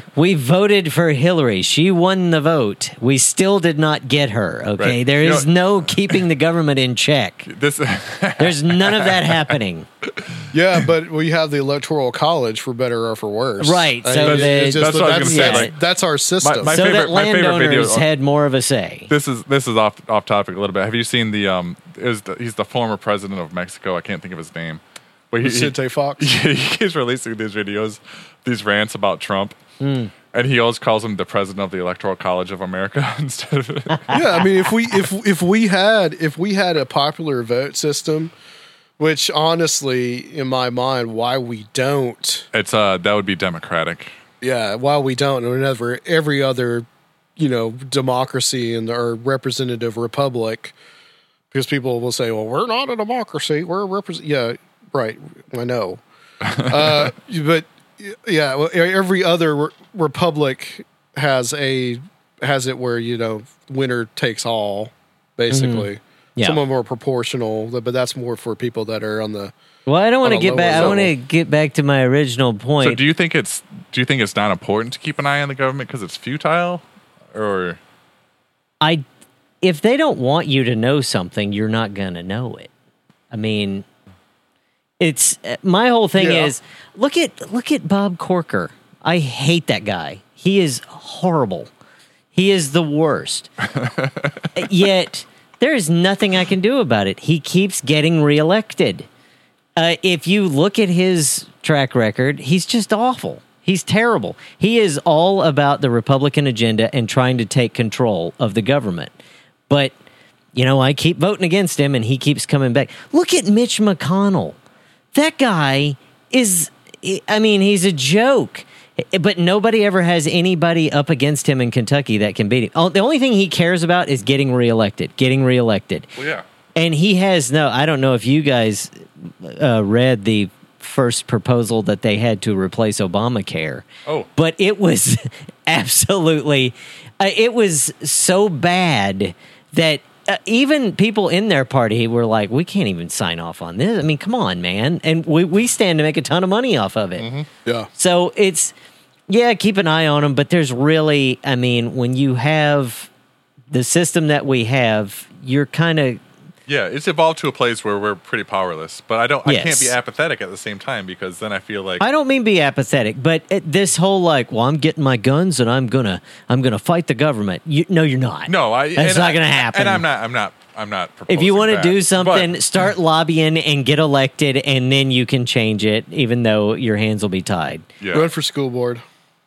We voted for Hillary. She won the vote. We still did not get her. Okay. Right. There You is know- no keeping the government in check. this There's none of that happening. yeah, but we have the Electoral College for better or for worse. Right, I so mean, they- it's just- That's what that's, gonna say, that's- like- that's our system. my so favorite- that my favorite video- landowners had more of a say. this is this is off off topic a little bit have you seen the um is the, he's the former president of mexico i can't think of his name but he, he, Vicente Fox. he keeps releasing these videos, these rants about Trump, Hmm. and he always calls him the president of the Electoral College of America instead of. yeah, I mean, if we if if we had if we had a popular vote system, which honestly, in my mind, why we don't, it's uh that would be democratic. yeah, why we don't, and whenever every other, you know, democracy and our representative republic, because people will say, well, we're not a democracy, we're a represent. Yeah, right, I know, uh, but yeah, well, every other re- republic has a has it where you know winner takes all, basically. Yeah. Some of them are proportional, but that's more for people that are on the. Well, I don't want to get lower back. I want to get back to my original point. So do you think it's do you think it's not important to keep an eye on the government because it's futile, or I if they don't want you to know something, you're not going to know it. I mean, it's my whole thing Yeah. is look at look at Bob Corker. I hate that guy. He is horrible. He is the worst. Yet there is nothing I can do about it. He keeps getting reelected. Uh, if you look at his track record, he's just awful. He's terrible. He is all about the Republican agenda and trying to take control of the government. But, you know, I keep voting against him and he keeps coming back. Look at Mitch McConnell. That guy is, I mean, he's a joke. But nobody ever has anybody up against him in Kentucky that can beat him. Oh, the only thing he cares about is getting reelected, getting reelected. well, yeah, And he has no, I don't know if you guys uh, read the first proposal that they had to replace Obamacare. Oh. But it was absolutely, uh, it was so bad that uh, even people in their party were like, we can't even sign off on this. I mean, come on, man. And we, we stand to make a ton of money off of it. Yeah. So it's yeah, keep an eye on them. But there's really, I mean, when you have the system that we have, you're kind of yeah, it's evolved to a place where we're pretty powerless. But I don't, I can't be apathetic at the same time because then I feel like I don't mean be apathetic, but it, this whole like, well, I'm getting my guns and I'm gonna I'm gonna fight the government. You, no, you're not. no, I that's not I- gonna happen. And I'm not, I'm not, I'm not. If you want to do something, But- start lobbying and get elected, and then you can change it, even though your hands will be tied. yeah, Run for school board.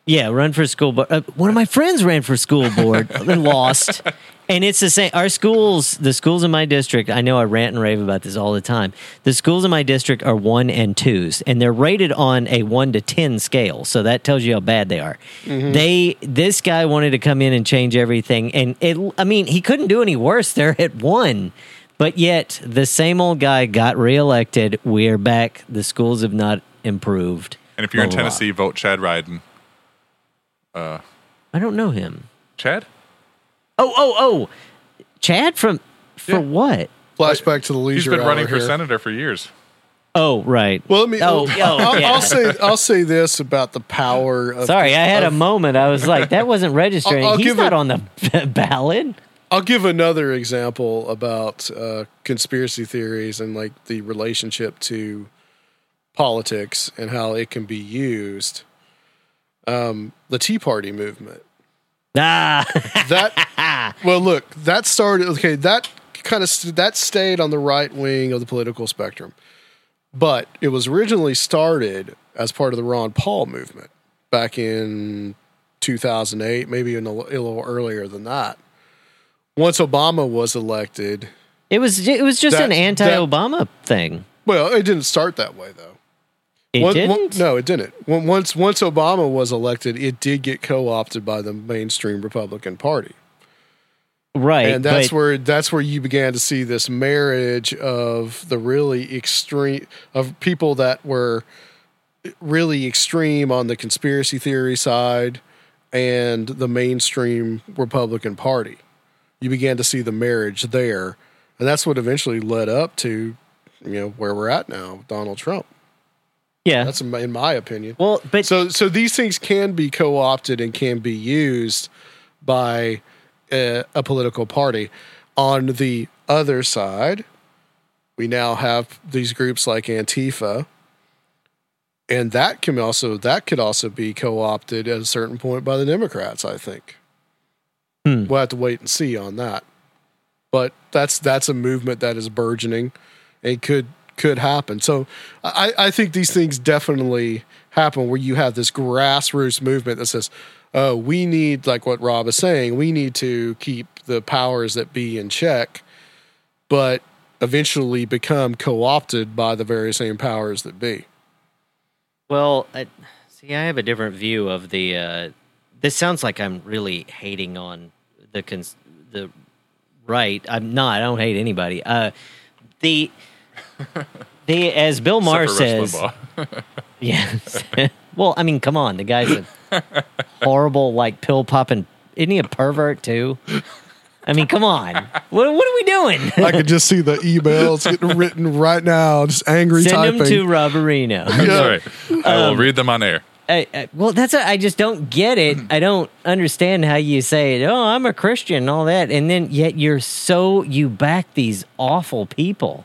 Yeah, run for school board. Uh, one of my friends ran for school board and lost. And it's the same. Our schools, the schools in my district, I know I rant and rave about this all the time. The schools in my district are one and twos, and they're rated on a one to ten scale. So that tells you how bad they are. Mm-hmm. They, this guy wanted to come in and change everything, and it. I mean, he couldn't do any worse. They're at one, but yet the same old guy got reelected. We're back. The schools have not improved. and if you're in. Tennessee, vote Chad Ryden. Uh, I don't know him. Chad? Oh, oh, oh. Chad from for Yeah. what? Flashback to the He's leisure been running hour for here. senator for years. Oh, right. Well, let me. Oh, I'll, oh, I'll, yeah. I'll say. I'll say this about the power. of Sorry, I had a moment. I was like, that wasn't registering. I'll- I'll He's give not it- on the ballot. I'll give another example about uh, conspiracy theories and like the relationship to politics and how it can be used. Um, the Tea Party movement. Ah, that well look that started okay that kind of st- that stayed on the right wing of the political spectrum. But it was originally started as part of the ron paul movement back in 2008 maybe even a, a little earlier than that. Once obama was elected it was it was just That- an anti-Obama thing. well it didn't start that way though It One- didn't. one- no, it didn't. Once once Obama was elected, it did get co-opted by the mainstream Republican Party, right, and that's but- where that's where you began to see this marriage of the really extreme of people that were really extreme on the conspiracy theory side and the mainstream Republican Party. You began to see the marriage there, and that's what eventually led up to you know where we're at now, Donald Trump. Yeah. That's in my, opinion. well, but So so these things can be co-opted and can be used by a, a political party. On the other side, we now have these groups like Antifa, and that can also that could also be co-opted at a certain point by the Democrats. I think Hmm. we'll have to wait and see on that. But that's that's a movement that is burgeoning and could could happen. So I, I think these things definitely happen where you have this grassroots movement that says, oh, we need, like what Rob is saying, we need to keep the powers that be in check, but eventually become co opted by the very same powers that be. Well, I, see, I have a different view of the. Uh, this sounds like I'm really hating on the cons- the right. I'm not. I don't hate anybody. Uh, the the as Bill Maher Except for Rush says, yes. well, I mean, come on, the guy's a horrible, like pill popping. Isn't he a pervert too? I mean, come on. What what are we doing? I could just see the emails getting written right now, just angry Send typing. them to Roberino. Sorry, I will Um, read them on air. I, I, well, that's a, I just don't get it. I don't understand how you say, "Oh, I'm a Christian," and all that, and then yet you're so you back these awful people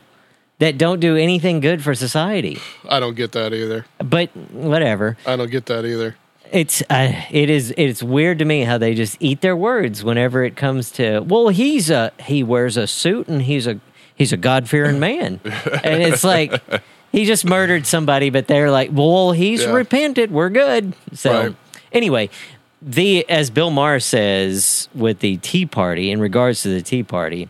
that don't do anything good for society. I don't get that either. But whatever. I don't get that either. It's uh, it is it's weird to me how they just eat their words whenever it comes to well he's a he wears a suit and he's a he's a God fearing man and it's like he just murdered somebody but they're like well he's Yeah. repented we're good so Right. anyway the as Bill Maher says with the Tea Party in regards to the Tea Party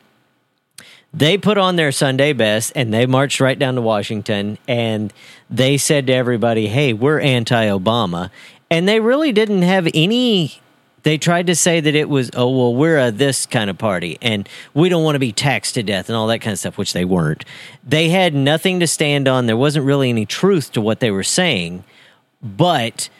they put on their Sunday best and they marched right down to Washington and they said to everybody, "Hey, we're anti-Obama." And they really didn't have any they tried to say that it was, "Oh, well, we're a this kind of party and we don't want to be taxed to death and all that kind of stuff," which they weren't. They had nothing to stand on. There wasn't really any truth to what they were saying. But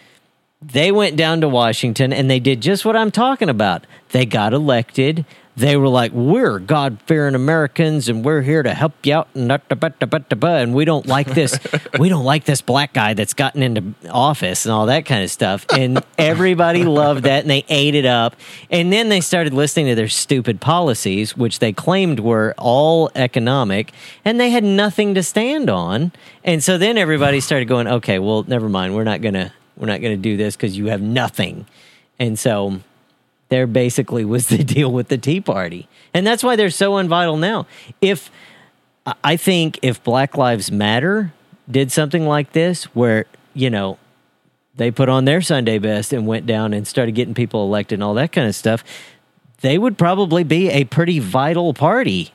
they went down to Washington and they did just what I'm talking about. They got elected. They were like, "We're God fearing Americans, and we're here to help you out." And we don't like this. we don't like this black guy that's gotten into office and all that kind of stuff. And everybody loved that, and they ate it up. And then they started listening to their stupid policies, which they claimed were all economic, and they had nothing to stand on. And so then everybody started going, "Okay, well, never mind. We're not gonna." we're not going to do this because you have nothing. And so there basically was the deal with the Tea Party. And that's why they're so unvital now. If I- think if Black Lives Matter did something like this, where, you know, they put on their Sunday best and went down and started getting people elected and all that kind of stuff, they would probably be a pretty vital party.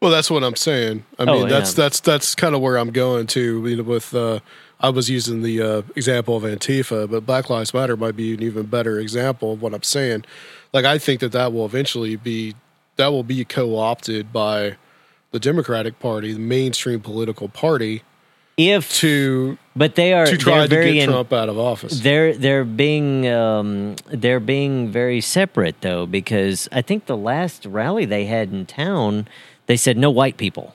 Well, that's what I'm saying. I Oh, mean, that's yeah. that's that's kind of where I'm going to. You know, with uh, I was using the uh, example of Antifa, but Black Lives Matter might be an even better example of what I'm saying. Like, I think that that will eventually be that will be co-opted by the Democratic Party, the mainstream political party, If to but they are to try to get in- Trump out of office. They're they're being um, they're being very separate though because I think the last rally they had in town they said no white people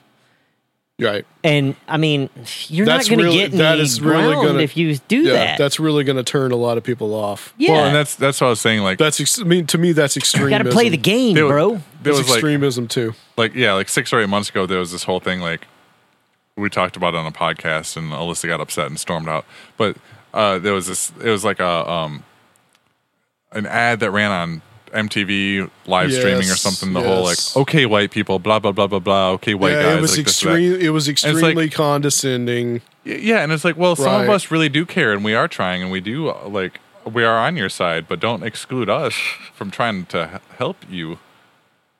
Right. and I mean you're That's not going to really- get that any is really ground gonna- if you do yeah, that. that's really going to turn a lot of people off. yeah, Well, and that's that's what I was saying. Like, That's ex- I mean, to me, that's extreme. you extremism. got to play the game, There- bro. there That's was like extremism too. like yeah, like six or eight months ago, there was this whole thing like we talked about it on a podcast, and Alyssa got upset and stormed out. But uh, there was this, it was like a um, an ad that ran on MTV live streaming or something. The whole like, okay, white people, blah blah blah blah blah. Okay, white yeah, guys. it was like extreme. It was it's like- extremely condescending. Yeah, and it's like, well, some of us really do care, and we are trying, and we do uh, like we are on your side, but don't exclude us from trying to help you.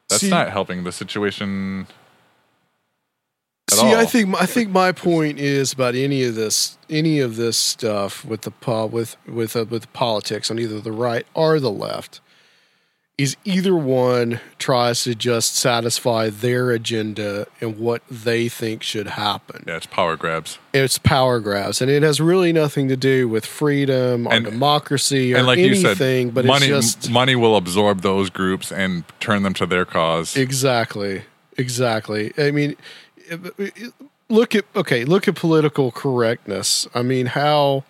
That's See- not helping the situation. At See, I think I think my point is about any of this, any of this stuff with the with with uh, with politics on either the right or the left, is either one tries to just satisfy their agenda and what they think should happen. Yeah, it's power grabs. It's power grabs, and it has really nothing to do with freedom or And- democracy or and like anything. you said, but money it's just money will absorb those groups and turn them to their cause. Exactly. Exactly. I mean, look at okay, look at political correctness. I mean, how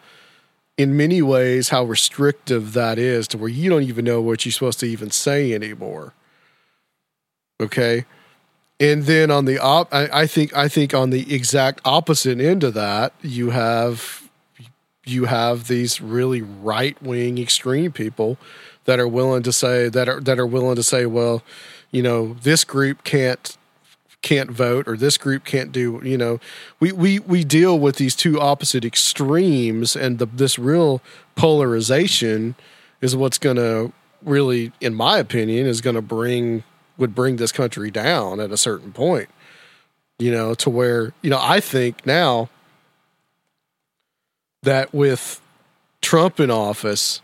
in many ways how restrictive that is to where you don't even know what you're supposed to even say anymore. Okay? And then on the op I, I think I think on the exact opposite end of that, you have you have these really right wing extreme people that are willing to say that are that are willing to say, well, you know, this group can't can't vote or this group can't do you know we we we deal with these two opposite extremes and the this real polarization is what's going to really in my opinion is going to bring would bring this country down at a certain point you know to where you know I think now that with Trump in office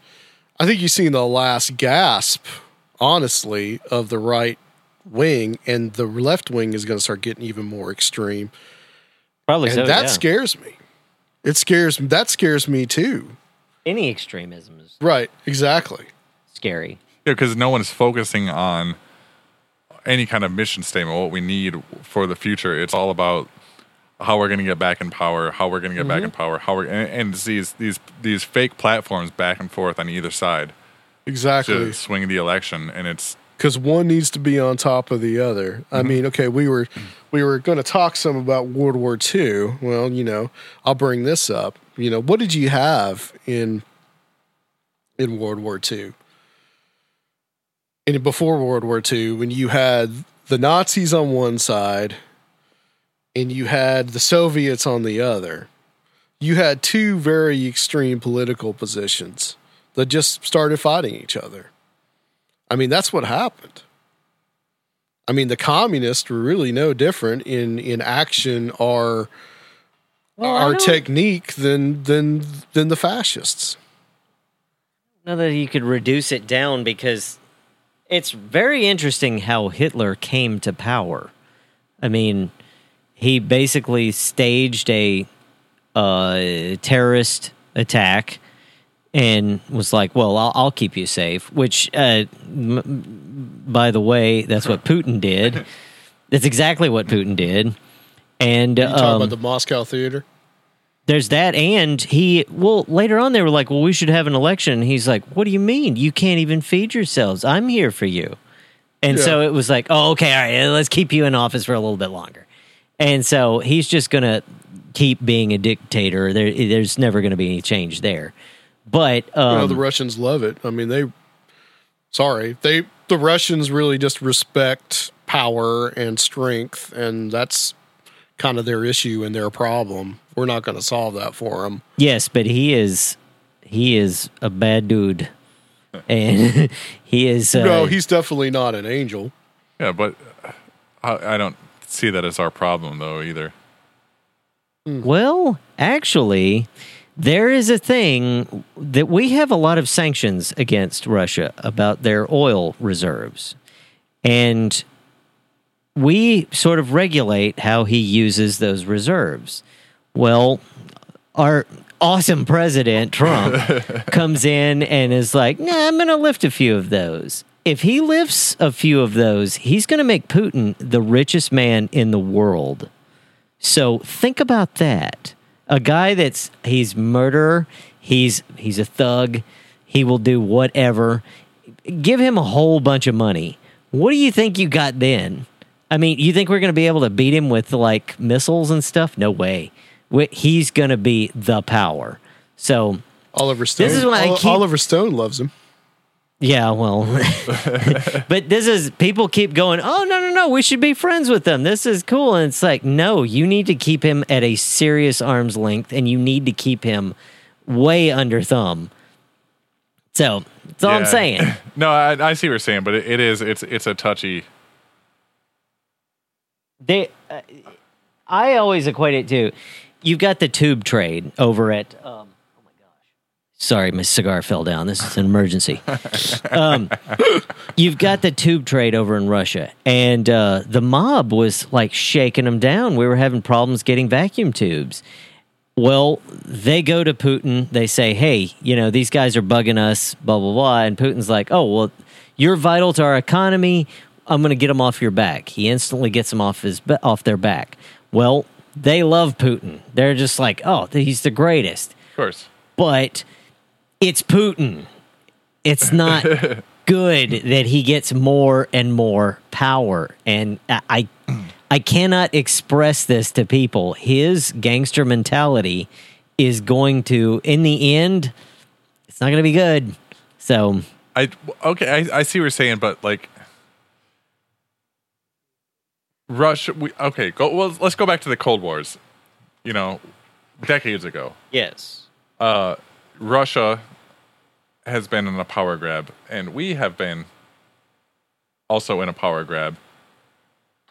I think you've seen the last gasp honestly of the right wing and the left wing is going to start getting even more extreme Probably and so. that yeah. scares me it scares me. that scares me too Any extremism is right exactly scary. Yeah, because no one's focusing on any kind of mission statement, what we need for the future. It's all about how we're going to get back in power, how we're going to get back in mm-hmm. power, how we're and, and these these these fake platforms back and forth on either side exactly to swing the election, and it's because one needs to be on top of the other. I Mm-hmm. mean, okay, we were we were going to talk some about World War II. Well, you know, I'll bring this up. You know, what did you have in in World War II? And before World War II, when you had the Nazis on one side and you had the Soviets on the other, you had two very extreme political positions that just started fighting each other. I mean, that's what happened. I mean, the communists were really no different in in action or Well, I technique than than than the fascists. Now that you could reduce it down because it's very interesting how Hitler came to power. I mean, he basically staged a uh, terrorist attack and was like, "Well, I'll, I'll keep you safe." Which, uh, m- by the way, that's what Putin did. That's exactly what Putin did. And You talking um, about the Moscow theater? there's that and he well later on they were like well we should have an election he's like what do you mean you can't even feed yourselves i'm here for you and so it was like oh okay all right let's keep you in office for a little bit longer and so he's just gonna keep being a dictator there, there's never gonna be any change there but you know, um, the Russians love it. I mean, they sorry, they the Russians really just respect power and strength, and that's kind of their issue and their problem. We're not going to solve that for them. yes but he is he is a bad dude and he is uh, no, he's definitely not an angel. yeah, but I, I don't see that as our problem though either. Well, actually, there is a thing that we have a lot of sanctions against Russia about their oil reserves. And we sort of regulate how he uses those reserves. Well, our awesome president, Trump, comes in and is like, nah, I'm going to lift a few of those. If he lifts a few of those, he's going to make Putin the richest man in the world. So think about that. A guy that's he's murderer, he's he's a thug, he will do whatever. Give him a whole bunch of money. What do you think you got then? I mean, you think we're going to be able to beat him with like missiles and stuff? No way. He's going to be the power. So Oliver Stone. This is when I Ol- keep- Oliver Stone loves him. Yeah, well, but this is people keep going. Oh no, no, no! We should be friends with them. This is cool, and it's like, no, you need to keep him at a serious arm's length, and you need to keep him way under thumb. So that's all I'm saying. No, I, I see what you're saying, but it, it is it's it's a touchy. They, uh, I always equate it to, you've got the tube trade over at. Um! Sorry, my cigar fell down. This is an emergency. um, you've got the tube trade over in Russia, and uh, the mob was like shaking them down. We were having problems getting vacuum tubes. Well, they go to Putin. They say, "Hey, you know these guys are bugging us." Blah blah blah. And Putin's like, "Oh well, you're vital to our economy. I'm going to get them off your back." He instantly gets them off his off their back. Well, they love Putin. They're just like, "Oh, he's the greatest." Of course. But it's Putin. It's not good that he gets more and more power. And I, I cannot express this to people. His gangster mentality is going to, in the end, it's not going to be good. So I okay, I, I see what you're saying, but like Russia. We, okay, go. Well, let's go back to the Cold Wars. You know, decades ago, yes, uh, Russia has been in a power grab, and we have been also in a power grab.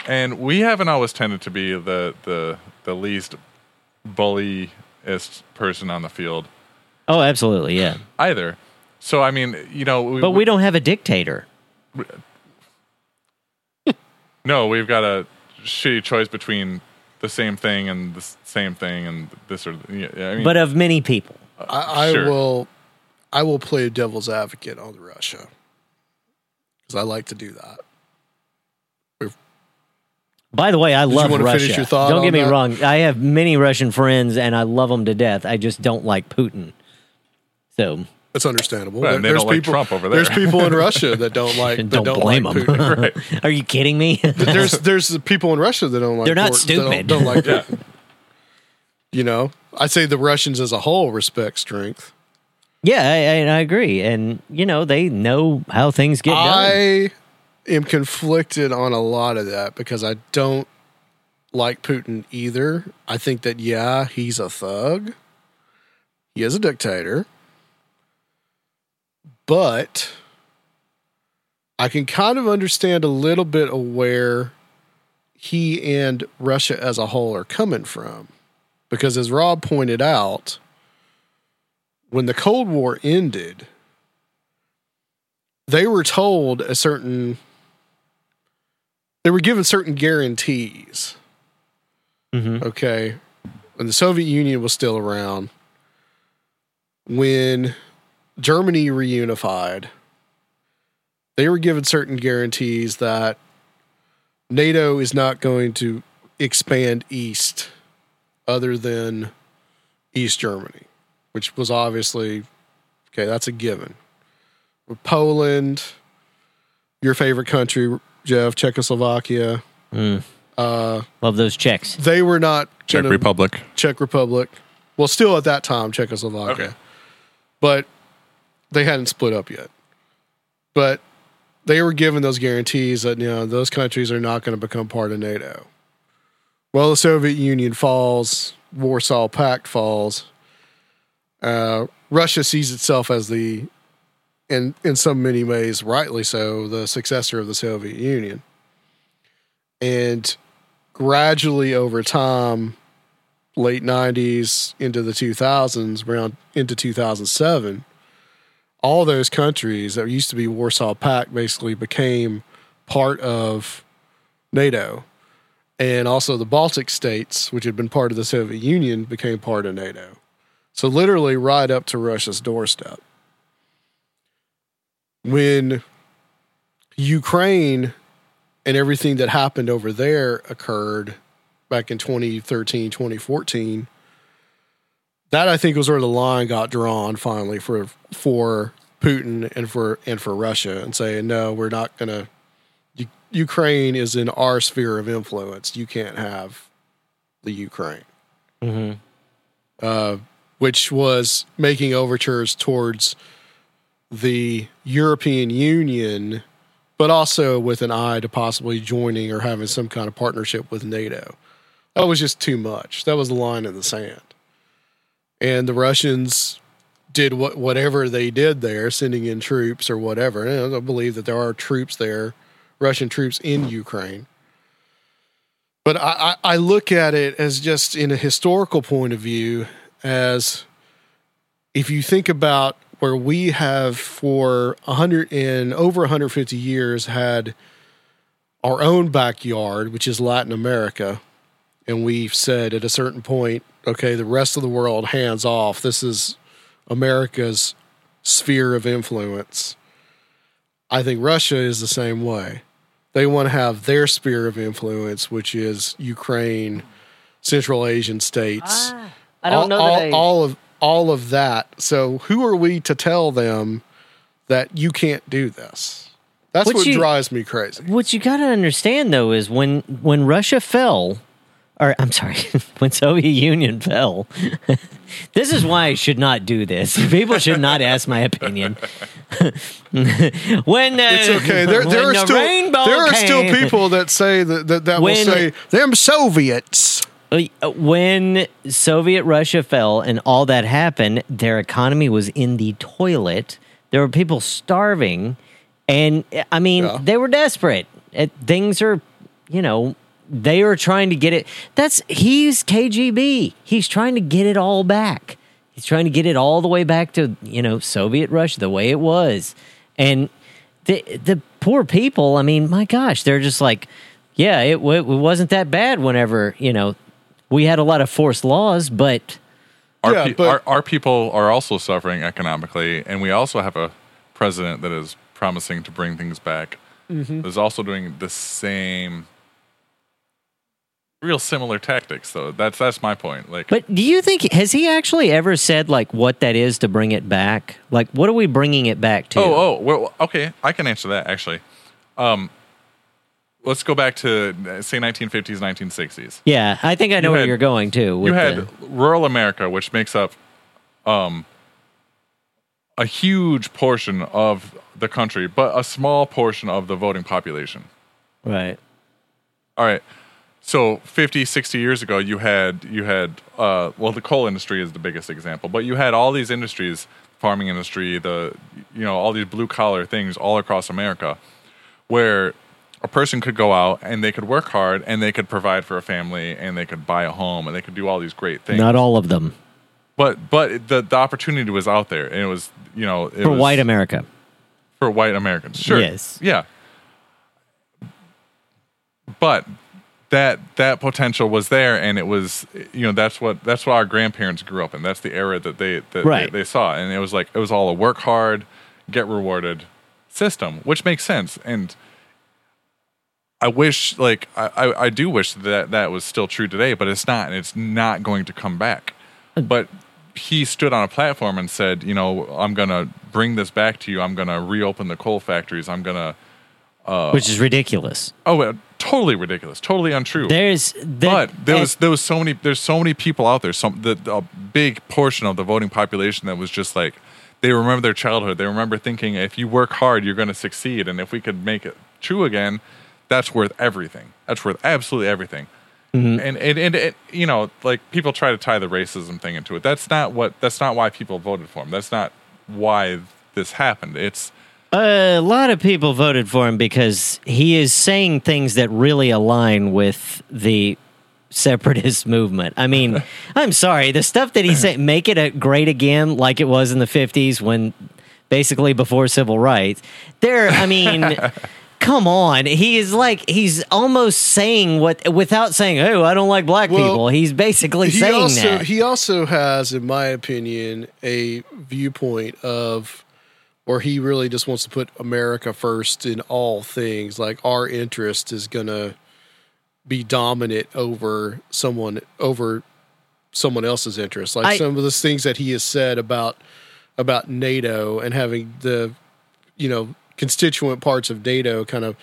And we haven't always tended to be the the the least bullyist person on the field oh, absolutely, yeah. either. So I mean, you know, we, But we don't have a dictator. No, we've got a shitty choice between the same thing and the same thing and this or yeah, I mean, But of many people. I, I Sure. will, I will play a devil's advocate on Russia because I like to do that. By the way, I you love wanna Russia. finish your thought don't on get me that? wrong. I have many Russian friends, and I love them to death. I just don't like Putin. So That's understandable. Well, and they There's don't like people, Trump over There's people in Russia that don't like. don't, don't blame like them. Putin. Are you kidding me? there's there's people in Russia that don't like. They're not Port- that don't- stupid. Don't, like Yeah. You know, I say the Russians as a whole respect strength. yeah, I, I, I agree, and you know they know how things get done. I am conflicted on a lot of that because I don't like Putin either. I think that yeah, he's a thug. He is a dictator. But I can kind of understand a little bit of where he and Russia as a whole are coming from. Because as Rob pointed out, when the Cold War ended, they were told a certain they were given certain guarantees. Mhm. okay? When the soviet union was still around when germany reunified they were given certain guarantees that nato is not going to expand east other than east germany which was obviously okay that's a given with Poland, your favorite country, Jeff, Czechoslovakia. Mm. Uh, Love those Czechs. they were not Czech gonna- Republic. Czech Republic. Well, still at that time, Czechoslovakia. Okay. But they hadn't split up yet. But they were given those guarantees that, you know, those countries are not going to become part of NATO. Well, the Soviet Union falls, Warsaw Pact falls. Uh, Russia sees itself as the, in, in some many ways, rightly so, the successor of the Soviet Union. And gradually over time, late 90s into the 2000s, around into 2007, all those countries that used to be Warsaw Pact basically became part of NATO. And also the Baltic states, which had been part of the Soviet Union, became part of NATO. So literally right up to Russia's doorstep. When Ukraine and everything that happened over there occurred back in 2013, 2014, that I think was where the line got drawn finally for for Putin and for and for Russia and saying no, we're not going to. Ukraine is in our sphere of influence. You can't have the Ukraine, hmm uh, which was making overtures towards the European Union, but also with an eye to possibly joining or having some kind of partnership with NATO. That was just too much. That was the line in the sand. And the Russians did what whatever they did there, sending in troops or whatever. And I believe that there are troops there, Russian troops in Ukraine. But I, I, I look at it as just in a historical point of view, as if you think about where we have for a hundred and over 150 years had our own backyard, which is Latin America, and we've said at a certain point, okay, the rest of the world hands off. This is America's sphere of influence. I think Russia is the same way. They want to have their sphere of influence, which is Ukraine, Central Asian states. Ah, I don't all, know all, all of all of that. So who are we to tell them that you can't do this? That's What what, you- drives me crazy. What you got to understand though is when when Russia fell, or I'm sorry, when Soviet Union fell. this is why I should not do this. People should not ask my opinion. when uh, It's okay. There, when there are the still there are still people that say that that, that will say them Soviets. Uh, when Soviet Russia fell and all that happened, their economy was in the toilet. There were people starving, and I mean, Yeah. they were desperate. It, things are, you know, they are trying to get it. That's he's KGB. He's trying to get it all back. He's trying to get it all the way back to you know Soviet Russia the way it was, and the the poor people. I mean, my gosh, they're just like, yeah, it, it wasn't that bad. Whenever you know, we had a lot of forced laws, but Our, Yeah, pe- but- our, our people are also suffering economically, and we also have a president that is promising to bring things back. Mm-hmm. Is also doing the same, real similar tactics. Though that's that's my point. Like, but do you think has he actually ever said like what that is to bring it back? Like, what are we bringing it back to? oh, oh, well, okay, I can answer that actually. Um, let's go back to say 1950s, 1960s. yeah, I think I know You where had- you're going to you had the- rural America, which makes up um, a huge portion of the country, but a small portion of the voting population. right. All right. So 50, 60 years ago, you had you had uh, well, the coal industry is the biggest example, but you had all these industries, farming industry, the you know all these blue collar things all across America, where a person could go out and they could work hard and they could provide for a family and they could buy a home and they could do all these great things. Not all of them but but the the opportunity was out there and it was you know it for was white America. for white Americans. Sure. Yes. Yeah. But that that potential was there and it was you know that's what that's what our grandparents grew up in. That's the era that they that Right. they, they saw and it was like it was all a work hard, get rewarded system, which makes sense and I wish like I, I, I do wish that that was still true today, but it's not and it's not going to come back. But he stood on a platform and said, you know, I'm gonna bring this back to you. I'm gonna reopen the coal factories. I'm gonna which is ridiculous. oh, uh, totally ridiculous, totally untrue. There's the, but there was there was so many there's so many people out there. Some the, a big portion of the voting population that was just like they remember their childhood. They remember thinking if you work hard, you're going to succeed, and if we could make it true again, that's worth everything. That's worth absolutely everything. Mm-hmm. And, and and it, you know, like people try to tie the racism thing into it. That's not what. That's not why people voted for him. That's not why this happened. It's A lot of people voted for him because he is saying things that really align with the separatist movement. I mean, I'm sorry, the stuff that he said, make it a great again, like it was in the 50s when basically before civil rights. There, I mean. Come on, he is like he's almost saying what without saying, "Oh, I don't like black Well, people." He's basically he saying also that. he also has, in my opinion, a viewpoint of where he really just wants to put America first in all things. Like our interest is gonna be dominant over someone over someone else's interest. Like I- some of the things that he has said about about NATO and having the you know constituent parts of NATO kind of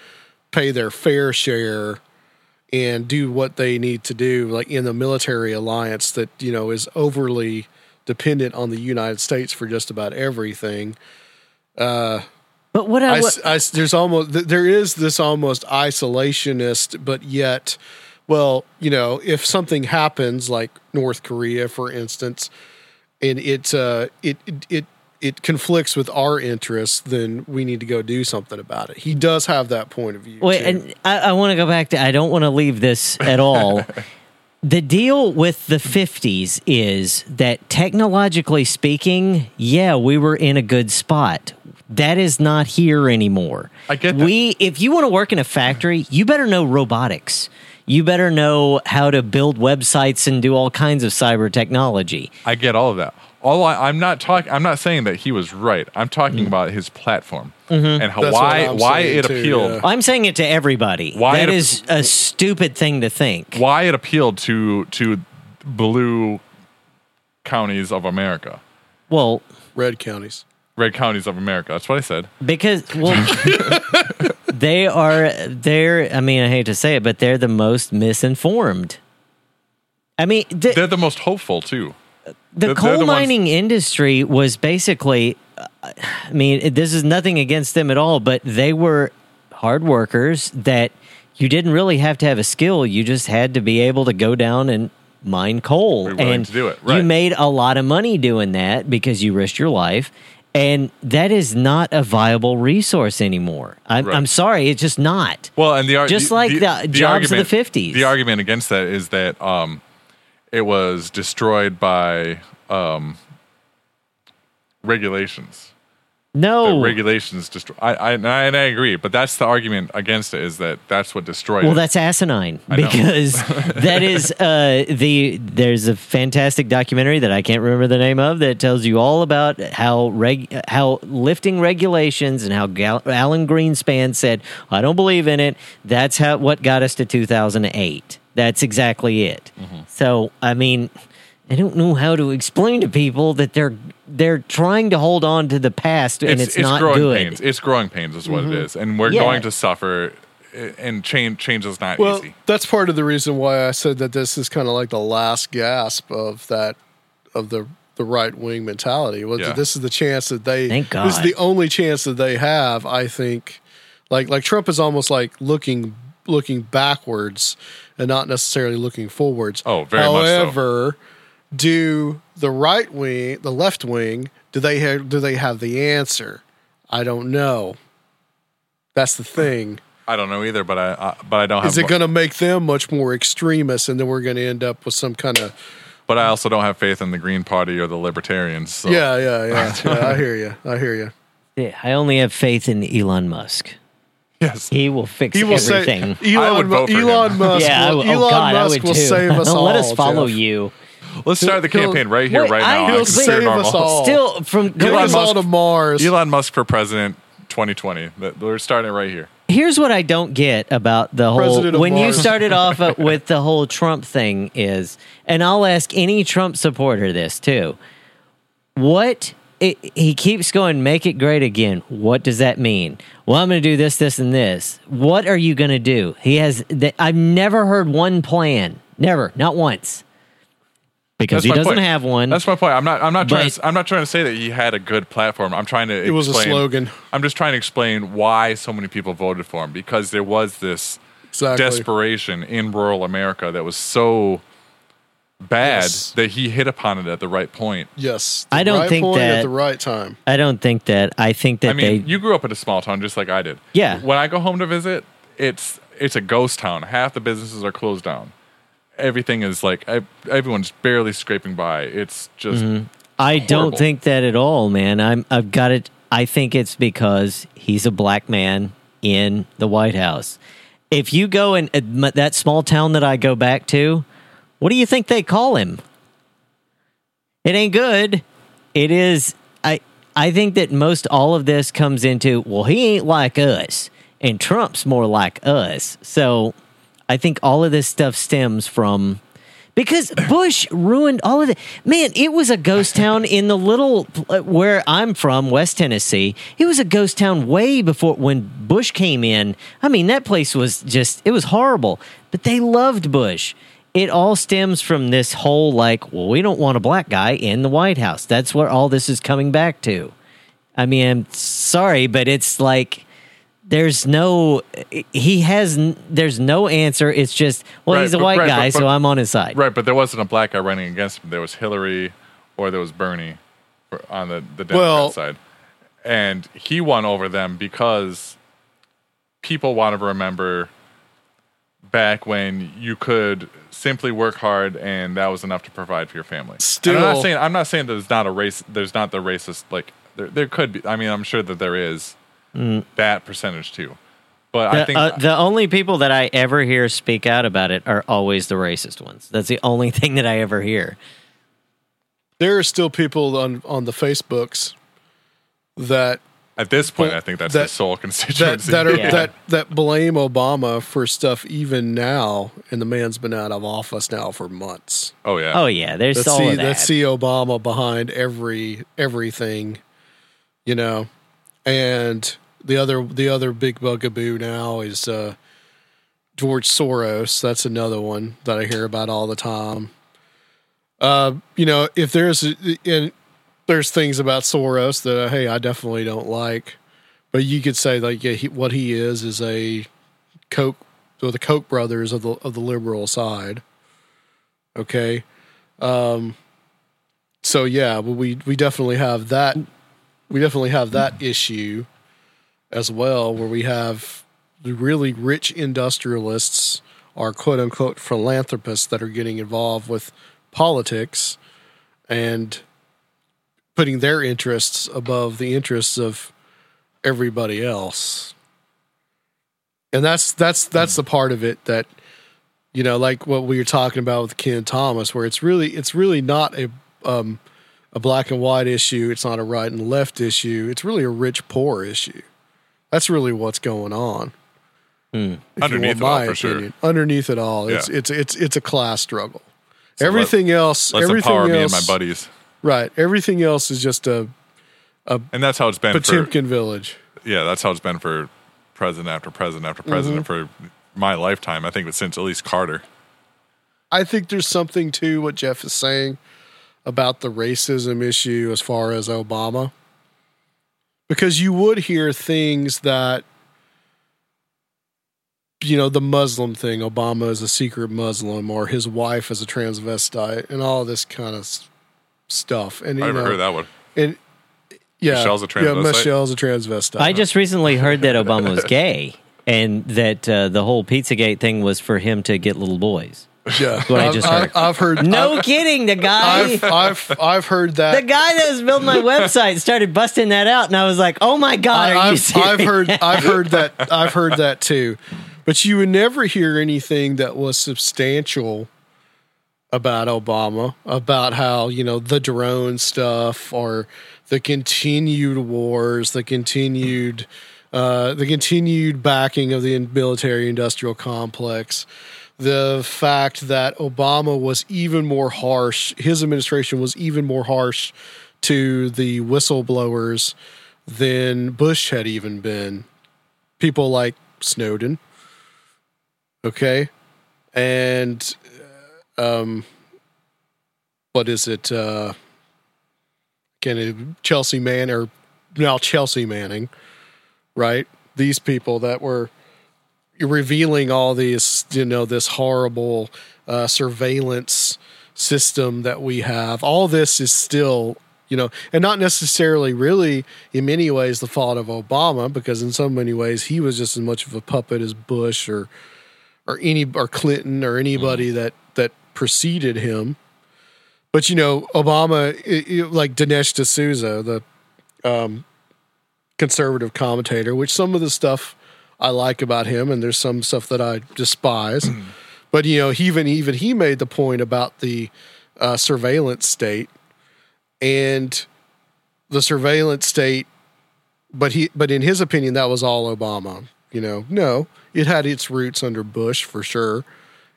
pay their fair share and do what they need to do like in the military alliance that you know is overly dependent on the United States for just about everything But what I, I, I there's almost there is this almost isolationist, but yet, well, you know, if something happens like North Korea, for instance, and it uh, it it it it conflicts with our interests, then we need to go do something about it. He does have that point of view. Wait, too. and I, I want to go back to. I don't want to leave this at all. the deal with the 50s is that technologically speaking, yeah, we were in a good spot. That is not here anymore. I get that. We, if you want to work in a factory, you better know robotics. You better know how to build websites and do all kinds of cyber technology. I get all of that. All I, I'm not talking. I'm not saying that he was right. I'm talking mm. about his platform mm-hmm. and how why why it too, appealed. yeah. I'm saying it to everybody. Why that it- is a stupid thing to think. Why it appealed to to blue counties of America, Well, red counties. red counties of America. That's what I said. because well they are they're i mean i hate to say it but they're the most misinformed i mean the, They're the most hopeful too. The they're the coal ones- mining industry was basically uh, i mean this is nothing against them at all but they were hard workers that you didn't really have to have a skill you just had to be able to go down and mine coal and to do it, you made a lot of money doing that because you risked your life and that is not a viable resource anymore. I'm, Right. I'm sorry, it's just not. Well, and the ar- Just like the jobs of the argument- 50s. The argument against that is that um, it was destroyed by um, regulations. No. The regulations destroy. I, I and I and I agree, but that's the argument against it is that that's what destroyed Well, it. that's asinine because that is uh, the. There's a fantastic documentary that I can't remember the name of that tells you all about how reg, how lifting regulations and how Gal- Alan Greenspan said, "I don't believe in it." That's how what got us to 2008. That's exactly it. Mm-hmm. So I mean. I don't know how to explain to people that they're they're trying to hold on to the past and it's, not growing good. pains. It's growing pains, is what it is, and we're Yeah. going to suffer. eh, And change change is not Well, easy. that's part of the reason why I said that this is kind of like the last gasp of that of the the right wing mentality. Was Yeah. this is the chance that they Thank God. this is the only chance that they have. I think, like like Trump is almost like looking looking backwards and not necessarily looking forwards. Oh, very much so. However, do the right wing, the left wing, do they have do they have the answer? I don't know. That's the thing. I don't know either, but I, I but I don't have. Is it mu- going to make them much more extremist, and then we're going to end up with some kind of But I also don't have faith in the Green Party or the Libertarians. So. yeah, yeah, yeah, yeah. I hear you. I hear you. Yeah, I only have faith in Elon Musk. Yes. He will fix He will everything. say I Elon, would vote for him. Elon Musk. yeah, I will, w- oh Elon God, I Musk would will too. save us all. Let us follow Jeff. you. Let's start the campaign right here, Wait, right I- now. he'll save Normal. us all. Still, from Get Elon us all Musk- to Mars. Elon Musk for president 2020. That- We're starting right here. here's what I don't get about the whole. President of When you started off uh, with the whole Trump thing is, and I'll ask any Trump supporter this too. What it, he keeps going, make it great again. What does that mean? Well, I'm going to do this, this, and this. What are you going to do? He has. th- I've never heard one plan. Never, not once. Because That's he my doesn't point. have one. That's my point. I'm not. I'm not trying. To, I'm not trying to say that he had a good platform. I'm trying to. It was a slogan. I'm just trying to explain why so many people voted for him because there was this Exactly. desperation in rural America that was so bad Yes. that he hit upon it at the right point. Yes, I don't right think point that- at the right time. I don't think that. I think that I mean, they. you grew up in a small town just like I did. Yeah. When I go home to visit, it's it's a ghost town. Half the businesses are closed down. Everything is like ev- everyone's barely scraping by. It's just Mm-hmm. I don't think that at all, man. I'm I've got it. I think it's because he's a black man in the White House. If you go in uh, that small town that I go back to, what do you think they call him? It ain't good. It is. I I think that most all of this comes into well, he ain't like us, and Trump's more like us. So I think all of this stuff stems from because Bush ruined all of it. Man, it was a ghost town in the little uh, where I'm from, West Tennessee. It was a ghost town way before when Bush came in. I mean, that place was just it was horrible. But they loved Bush. It all stems from this whole like, well, we don't want a black guy in the White House. That's where all this is coming back to. I mean, I'm sorry, but it's like there's no he has there's no answer. It's just well, Right, he's a white right, guy, but- so I'm on his side. Right, but there wasn't a black guy running against him. There was Hillary or there was Bernie for, on the, the Democrat Well- side. And he won over them because people want to remember back when you could simply work hard and that was enough to provide for your family. And I'm not saying I'm not saying there's not a race there's not the racist like there there could be I mean I'm sure that there is that percentage too. But I think uh, the only people that I ever hear speak out about it are always the racist ones. That's the only thing that I ever hear. There are still people on on the Facebooks that at this point I think that's the that- sole that constituency. that are Yeah. that that blame Obama for stuff even now, and the man's been out of office now for months. oh yeah. Oh yeah, there's Let's all see, of that. let's see Obama behind every everything, you know, and the other the other big bugaboo now is uh, George Soros. That's another one that I hear about all the time. Uh, you know, if there's and there's things about Soros that uh, hey, I definitely don't like, but you could say like yeah, he, what he is is a Koch or the Koch brothers of the of the liberal side. Okay, um, so yeah, we we definitely have that. We definitely have that issue as well, where we have the really rich industrialists or quote unquote philanthropists that are getting involved with politics and putting their interests above the interests of everybody else. And that's that's that's the part of it that you know, like what we were talking about with Ken Thomas, where it's really it's really not a um, a black and white issue. It's not a right and left issue. It's really a rich poor issue. That's really what's going on. if you Underneath want it all, for sure. Underneath it all, it's Yeah. it's it's it's a class struggle. So everything else, Let's everything empower me and else, my buddies. Right? Everything else is just a a And that's how it's been for Potemkin village. yeah, that's how it's been for president after president after president Mm-hmm. for my lifetime. I think since at least Carter. I think there's something to what Jeff is saying about the racism issue as far as Obama. Because you would hear things that, you know, the Muslim thing, Obama is a secret Muslim, or his wife is a transvestite, and all this kind of stuff. And I you never know, heard that one. And yeah, Michelle's a Yeah, transvestite? Michelle's a transvestite. I just recently heard that Obama was gay and that uh, the whole Pizzagate thing was for him to get little boys. yeah, what I I've- just I've, heard. I've heard. No I've, kidding, the guy. I've, I've I've heard that. the guy that was building my website started busting that out, and I was like, "Oh my god, are I've, serious?" I've heard I've heard that I've heard that too, but you would never hear anything that was substantial about Obama, about how you know the drone stuff or the continued wars, the continued uh, the continued backing of the military industrial complex. The fact that Obama was even more harsh, his administration was even more harsh to the whistleblowers than Bush had even been. People like Snowden. Okay. And um what is it uh can it Chelsea Man or now Chelsea Manning, right? These people that were revealing all these, you know, this horrible uh, surveillance system that we have. All this is still, you know, and not necessarily really in many ways the fault of Obama, because in so many ways he was just as much of a puppet as Bush or or any or Clinton or anybody that that preceded him. But you know, Obama, it, it- like Dinesh D'Souza, the um, conservative commentator, which some of the stuff I like about him, and there's some stuff that I despise. but you know, he even even he made the point about the uh, surveillance state and the surveillance state. But he, but in his opinion, that was all Obama. You know, no, it had its roots under Bush for sure.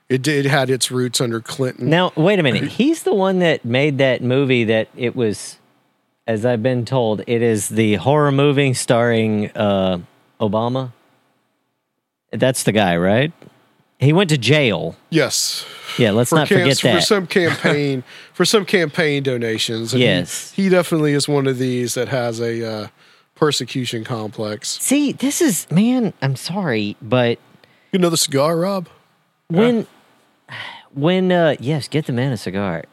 It did it had its roots under Clinton. Now, wait a minute. He's the one that made that movie that it was, as I've been told, it is the horror movie starring uh, Obama. That's the guy, right? He went to jail. Yes. Yeah, let's not camp- forget for some campaign for some campaign donations. And he- Yes. he, definitely is one of these that has a uh, persecution complex. See, this is man. I'm sorry, but You know the cigar, Rob? when when uh yes, get the man a cigar.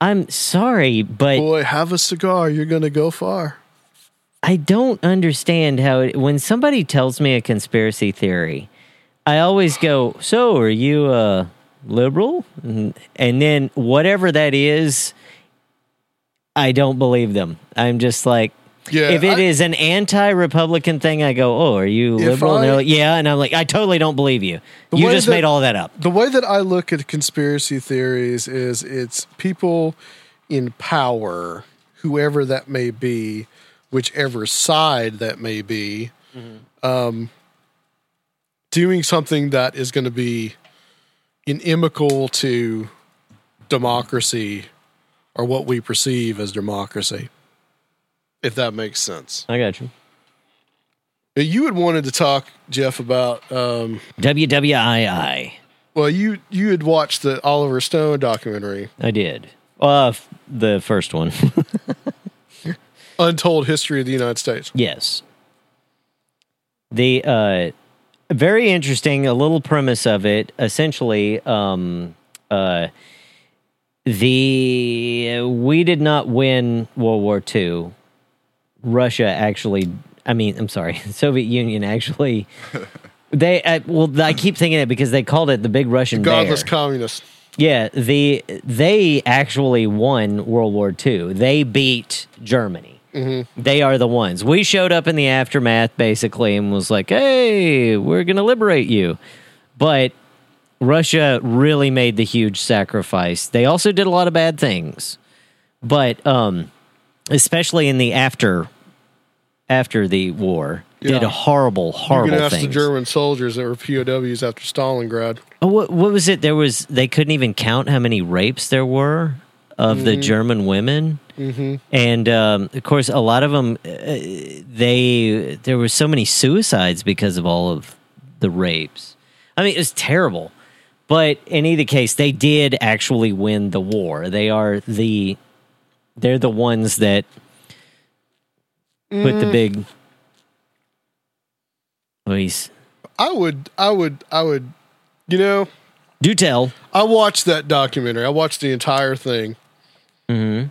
I'm sorry, but Boy, have a cigar. You're gonna go far. I don't understand how it, when somebody tells me a conspiracy theory, I always go, "So, are you a liberal?" And, and then whatever that is, I don't believe them. I'm just like, Yeah, if it I- is an anti-Republican thing, I go, "Oh, are you liberal?" and they're like, "Yeah," and I'm like, "I totally don't believe you. You just that- made all that up." The way that I look at conspiracy theories is it's people in power, whoever that may be, whichever side that may be, um, doing something that is going to be inimical to democracy or what we perceive as democracy, if that makes sense. I got you. You had wanted to talk, Jeff, about um, WWII. well, you you had watched the Oliver Stone documentary, I did. Uh, f- the first one. Untold History of the United States. Yes. The uh very interesting a little premise of it essentially um uh the we did not win World War II. Russia actually I mean, I'm sorry, Soviet Union actually they uh, well I keep thinking it because they called it the big Russian Godless bear. communist. Yeah, the they actually won World War II. They beat Germany. They are the ones. We showed up in the aftermath basically and was like, "Hey, we're going to liberate you." But Russia really made the huge sacrifice. They also did a lot of bad things. But um especially in the after after the war, did Yeah. a horrible You horrible can ask things. the German soldiers that were POWs after Stalingrad. Oh, what, what was it? There was they couldn't even count how many rapes there were of the German women, mm-hmm. and um, of course, a lot of them. Uh, they there were so many suicides because of all of the rapes. I mean, it was terrible. But in either case, they did actually win the war. They are the they're the ones that put the big. Oh, I would, I would, I would, you know, do tell. I watched that documentary. I watched the entire thing. hmm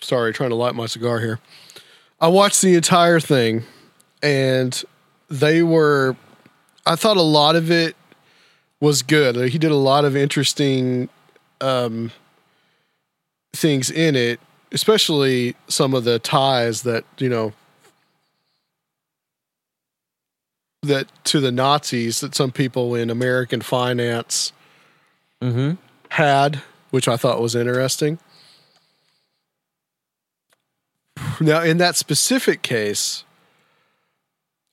Sorry, trying to light my cigar here. I watched the entire thing, and they were. I thought a lot of it was good. He did a lot of interesting um, things in it, especially some of the ties that you know that to the Nazis that some people in American finance hmm had, which I thought was interesting. Now, in that specific case,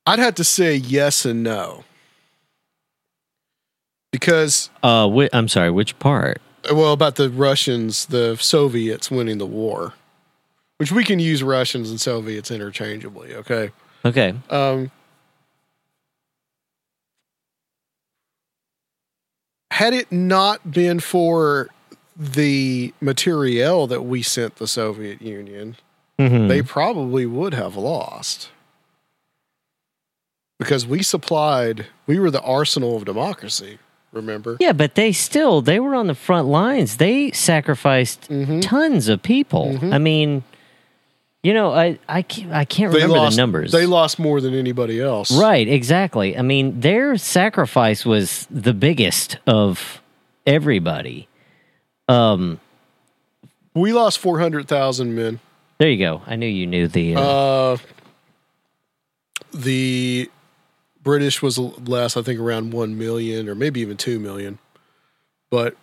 I'd have to say yes and no. Because, Uh, whi- I'm sorry. Which part? Well, about the Russians, the Soviets winning the war, which we can use Russians and Soviets interchangeably, okay? Okay. Um, had it not been for the materiel that we sent the Soviet Union, Mhm. they probably would have lost. Because we supplied, we were the arsenal of democracy, remember? Yeah, but they still they were on the front lines. They sacrificed Mm-hmm. tons of people. I mean, you know, I I can't, I can't remember lost, the numbers. They lost more than anybody else. right, exactly. I mean, their sacrifice was the biggest of everybody. Um, We lost 400,000 men. there you go. I knew you knew the. Uh, Uh, the British was less, I think, around one million or maybe even two million, but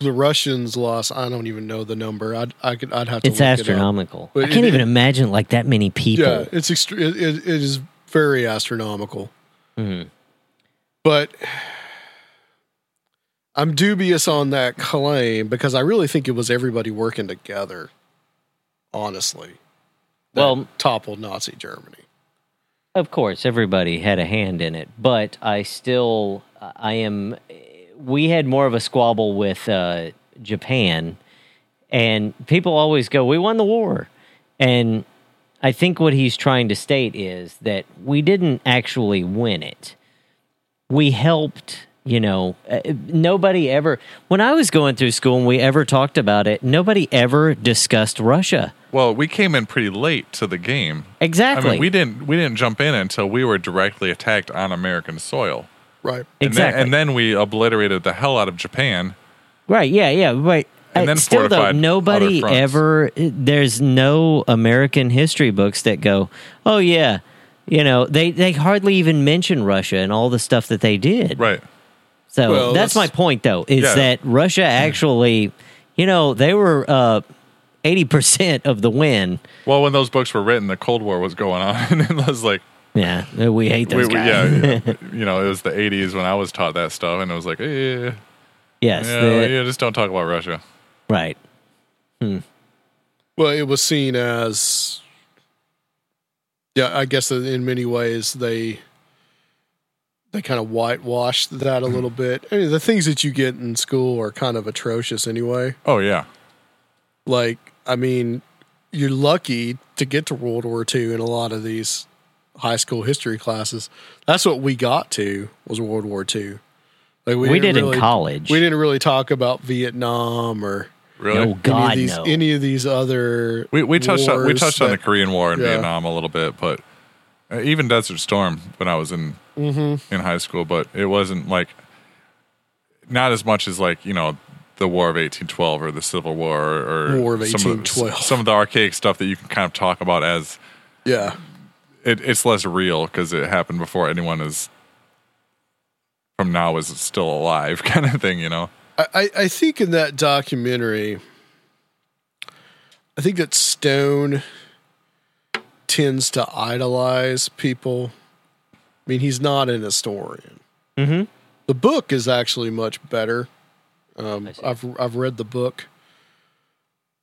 the Russians lost. I don't even know the number. I'd I could I'd have to. it's look it up. astronomical. But I can't it- even it- imagine like that many people. Yeah, it's extre- it, it, it is very astronomical. Mhm. But I'm dubious on that claim because I really think it was everybody working together. Honestly, that Well- toppled Nazi Germany. Of course, everybody had a hand in it, but I still, I am. We had more of a squabble with uh, Japan, And people always go, "We won the war," and I think what he's trying to state is that we didn't actually win it. We helped. You know, uh, nobody ever. When I was going through school and we ever talked about it, nobody ever discussed Russia. Well, we came in pretty late to the game. Exactly. I mean, we didn't we didn't jump in until we were directly attacked on American soil. Right. And Exactly. then, and then we obliterated the hell out of Japan. Right. Yeah. Yeah. Right. And Uh, then still though, fortified nobody other fronts. ever. There's no American history books that go, "Oh yeah," you know. They they hardly even mention Russia and all the stuff that they did. Right. So Well, that's, my point, though, is Yeah. that Russia actually, you know, they were uh, eighty percent of the win. Well, when those books were written, the Cold War was going on, and it was like, Yeah, we hate we, those we- guys. yeah, yeah. you know, it was the '80s when I was taught that stuff, and it was like, eh, yes. yeah, the- yeah, just don't talk about Russia. Right. Well, it was seen as, yeah, I guess that in many ways they they kind of whitewashed that a little bit. I mean, the things that you get in school are kind of atrocious anyway. Oh yeah, Like, I mean, you're lucky to get to World War II in a lot of these high school history classes. That's what we got to was World War II. Like We didn't in college. We didn't really talk about Vietnam or really. Oh any God, of these no. any of these other We we touched on, we wars touched on the Korean War and Yeah. Vietnam a little bit, but even Desert Storm when I was in Mm-hmm. in high school, but it wasn't like not as much as like you know the War of eighteen twelve or the Civil War or, War of 1812. the, some of the archaic stuff that you can kind of talk about as Yeah. it, it's less real because it happened before anyone is from now is still alive, kind of thing. You know, I- I think in that documentary, I think that Stone tends to idolize people. I mean, he's not an historian. Mhm. The book is actually much better. Um, I've I've read the book.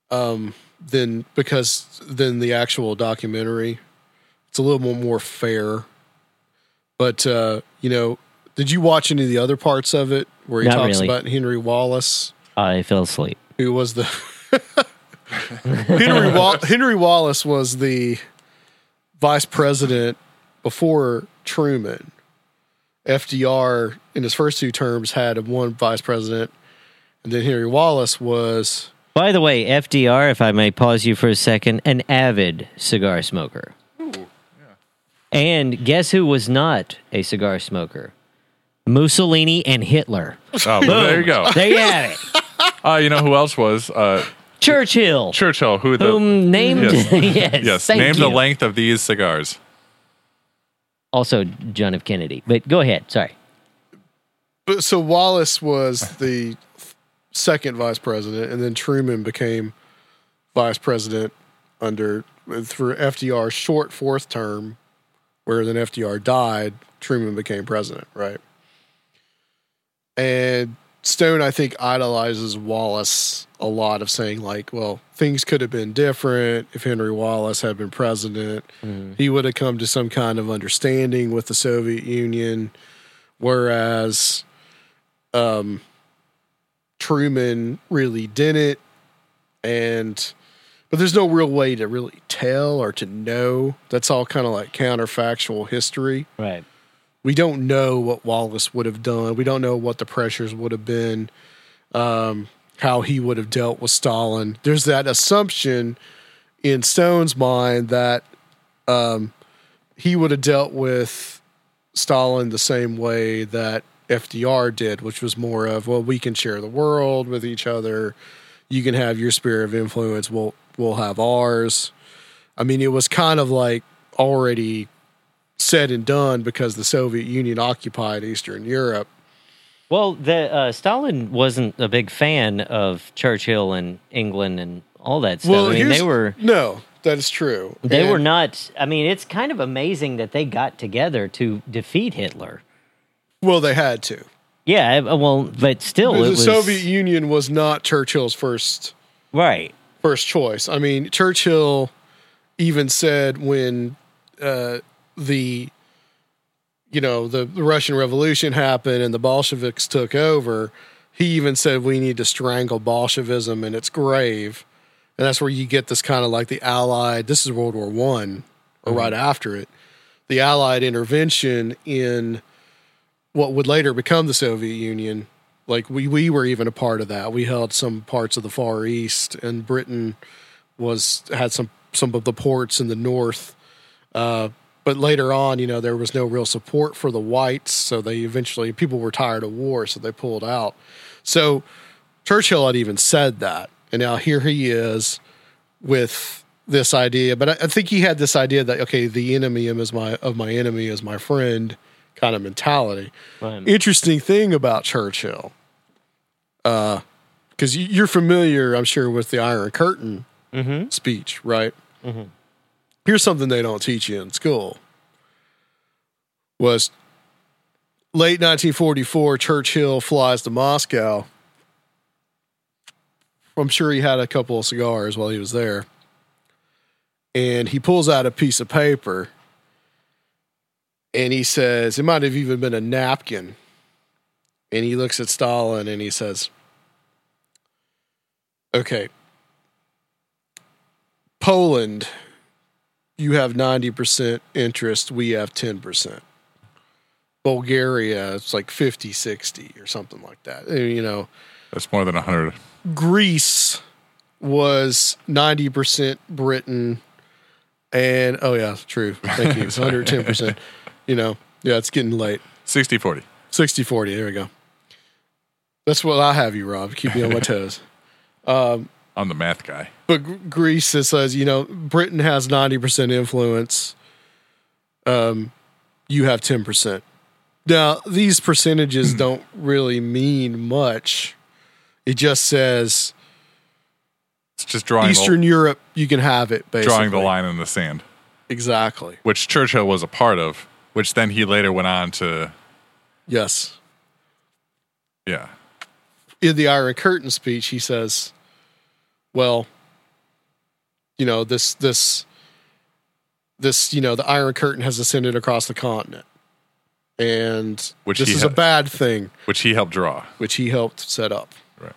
Um, than because than the actual documentary, it's a little more more fair. But uh, you know, did you watch any of the other parts of it where he Not talks really. about Henry Wallace? I fell asleep. who was the Henry Wall- Henry Wallace was the vice president before Truman. FDR in his first two terms had one vice president, and then Henry Wallace was By the way, FDR, if I may pause you for a second, an avid cigar smoker. And guess who was not a cigar smoker? Mussolini and Hitler. oh, but there you go. There you have it. Uh, you know who else was uh, Churchill, Churchill? Who the whom named Yes. yes, yes, thank name you. the length of these cigars. Also, John F. Kennedy. But go ahead. Sorry. but so Wallace was the second vice president, and then Truman became vice president under through FDR's short fourth term, where then FDR died. Truman became president, right? And Stone, I think, idolizes Wallace a lot of saying like, well, things could have been different if Henry Wallace had been president. He would have come to some kind of understanding with the Soviet Union, whereas um, Truman really didn't. And but there's no real way to really tell or to know. That's all kind of like counterfactual history Right. We don't know what Wallace would have done. We don't know what the pressures would have been, um, how he would have dealt with Stalin. There's that assumption in Stone's mind that um, he would have dealt with Stalin the same way that FDR did, which was more of, well, we can share the world with each other. You can have your sphere of influence. We'll we'll have ours. I mean, it was kind of like already said and done because the Soviet Union occupied Eastern Europe. Well, the uh, Stalin wasn't a big fan of Churchill and England and all that stuff. I mean, they were no, that is true. they And- were not. I mean, it's kind of amazing that they got together to defeat Hitler. Well, they had to. Yeah, uh, well, but still, the it was Soviet Union was not Churchill's first right. first choice. I mean, Churchill even said when uh, the you know the, the Russian Revolution happened and the Bolsheviks took over he even said we need to strangle Bolshevism in its grave, and that's where you get this kind of like the Allied. This is World War One, or right after it, the Allied intervention in what would later become the Soviet Union. Like we we were even a part of that. We held some parts of the Far East, and Britain was had some some of the ports in the north. Uh, but later on, you know, there was no real support for the whites, so they eventually people were tired of war, so they pulled out. So Churchill had even said that, and now here he is with this idea. But I, I think he had this idea that okay, the enemy is my of my enemy is my friend kind of mentality. Right. Interesting thing about Churchill, uh, because you're familiar, I'm sure, with the Iron Curtain speech, right? Here's something they don't teach you in school. Was late 1944, Churchill flies to Moscow. I'm sure he had a couple of cigars while he was there. And he pulls out a piece of paper and he says, it might have even been a napkin. And he looks at Stalin and he says, Okay, Poland, you have 90% interest, we have 10%. Bulgaria, it's like 50 60 or something like that. Uh, You know, That's more than 100. Greece was 90% Britain. And oh, yeah, true. Thank you. 110%. You know, yeah, it's getting late. 60 40. 60 40. There we go. That's what I have you, Rob. Keep me on my toes. I'm the math guy. But Greece says, you know, Britain has 90% influence. Um, you have 10%. Now, these percentages don't really mean much. It just says It's just drawing, Eastern the, Europe, you can have it, basically. drawing the line in the sand, Exactly. which Churchill was a part of, which then he later went on to, Yes. yeah. in the Iron Curtain speech, he says, "Well, you know this this this you know the Iron Curtain has ascended across the continent, and Which this is a bad thing, Which he helped draw. which he helped set up." Right.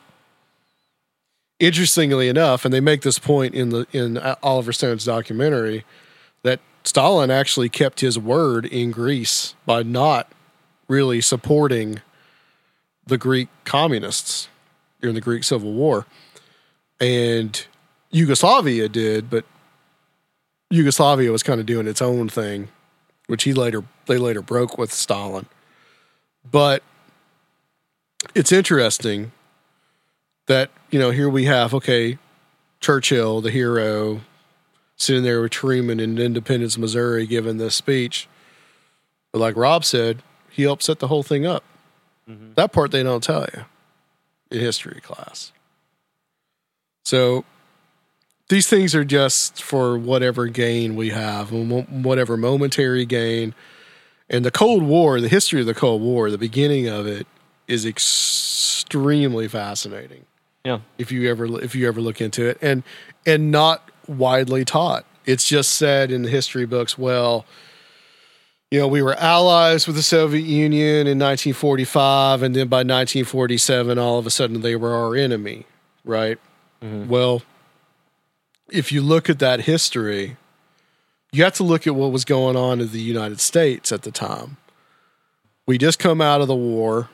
Interestingly enough, and they make this point in the in Oliver Stone's documentary that Stalin actually kept his word in Greece by not really supporting the Greek communists during the Greek Civil War. And Yugoslavia did, but Yugoslavia was kind of doing its own thing, which he later they later broke with Stalin. But it's interesting that, you know, here we have, okay, Churchill, the hero, sitting there with Truman in Independence, Missouri, giving this speech. But like Rob said, he helped set the whole thing up. Mm-hmm. That part they don't tell you in history class. So these things are just for whatever gain we have, whatever momentary gain. And the Cold War, the history of the Cold War, the beginning of it is extremely fascinating Yeah. if you ever if you ever look into it and and not widely taught it's just said in the history books well you know we were allies with the soviet union in 1945 and then by 1947 all of a sudden they were our enemy right well if you look at that history you have to look at what was going on in the united states at the time we just come out of the war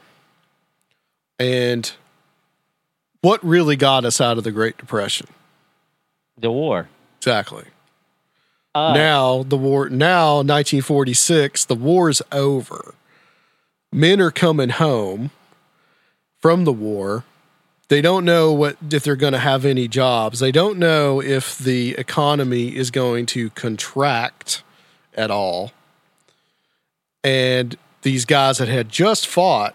and what really got us out of the Great Depression? The war. Exactly. Uh, now the war. Now 1946. The war's over. Men are coming home from the war. They don't know what if they're going to have any jobs. They don't know if the economy is going to contract at all. And these guys that had just fought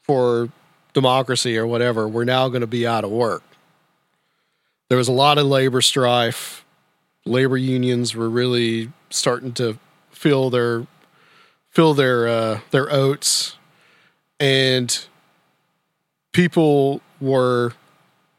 for democracy or whatever were now going to be out of work. There was a lot of labor strife. Labor unions were really starting to fill their fill their uh, their oats, and people were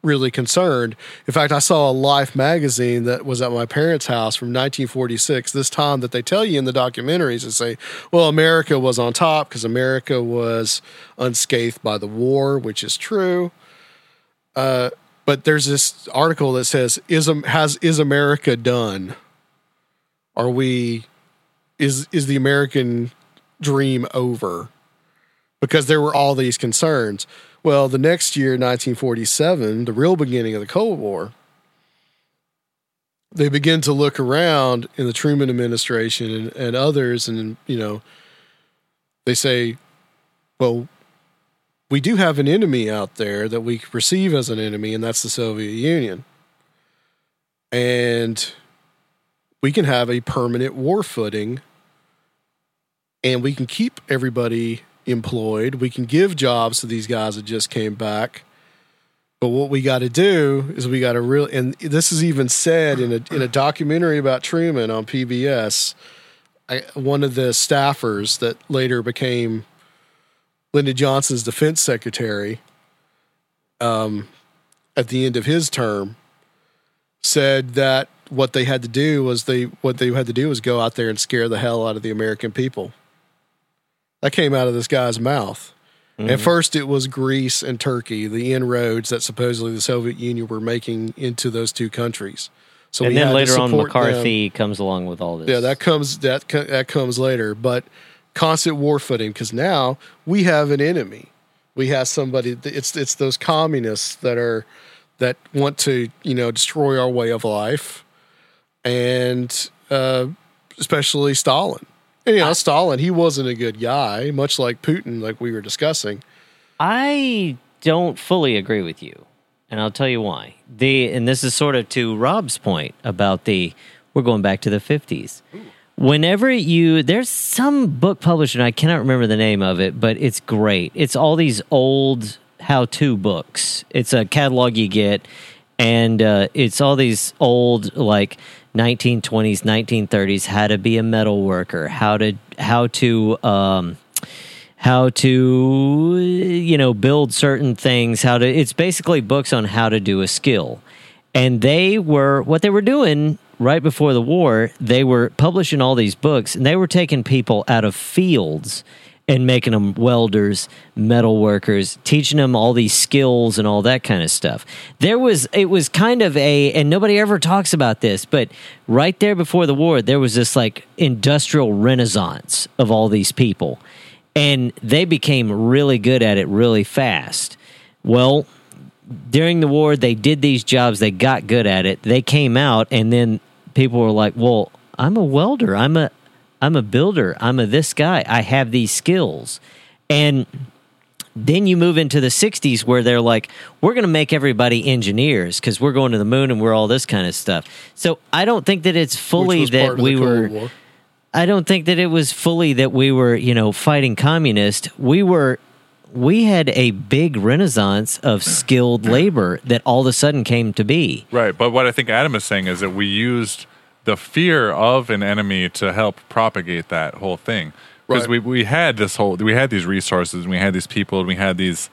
really concerned. In fact, I saw a Life magazine that was at my parents' house from 1946. This time that they tell you in the documentaries and say, well, America was on top because America was unscathed by the war, which is true. Uh, but there's this article that says, "Is has is America done? Are we is is the American dream over?" Because there were all these concerns. Well, the next year, 1947, the real beginning of the Cold War, they begin to look around in the Truman administration and, and others, and you know, they say, "Well, we do have an enemy out there that we perceive as an enemy, and that's the Soviet Union. And we can have a permanent war footing and we can keep everybody employed. We can give jobs to these guys that just came back. But what we got to do is we got to really, and this is even said in a in a documentary about Truman on PBS. I, one of the staffers that later became Lyndon Johnson's defense secretary, um, at the end of his term, said that what they had to do was they what they had to do was go out there and scare the hell out of the American people. That came out of this guy's mouth. At first, it was Greece and Turkey, the inroads that supposedly the Soviet Union were making into those two countries. So and then later on, support them. McCarthy comes along with all this. Yeah, that comes that that comes later, but constant war footing because now we have an enemy. We have somebody. It's it's those communists that are that want to you know destroy our way of life, and uh, especially Stalin. And, you know, Stalin, he wasn't a good guy, much like Putin, like we were discussing. I don't fully agree with you, and I'll tell you why. The and this is sort of to Rob's point about the we're going back to the fifties. Whenever you there's some book published, and I cannot remember the name of it, but it's great. It's all these old how-to books. It's a catalog you get, and uh, it's all these old like 1920s, 1930s, how to be a metal worker, how to how to um, how to you know build certain things how to it's basically books on how to do a skill. And they were what they were doing right before the war they were publishing all these books and they were taking people out of fields and making them welders metal workers teaching them all these skills and all that kind of stuff there was it was kind of a and nobody ever talks about this but right there before the war there was this like industrial renaissance of all these people and they became really good at it really fast. Well, during the war, they did these jobs, they got good at it. They came out, and then people were like, "Well, I'm a welder. I'm a, I'm a builder. I'm a this guy. I have these skills." And then you move into the 60s where they're like, we're going to make everybody engineers because we're going to the moon and we're all this kind of stuff. So I don't think that it's fully that part of the we were. I don't think that it was fully that we were, you know, fighting communist. We were we had a big renaissance of skilled labor that all of a sudden came to be. Right, but what I think Adam is saying is that we used the fear of an enemy to help propagate that whole thing. Because Right. we, we had this whole we had these resources, and we had these people, and we had these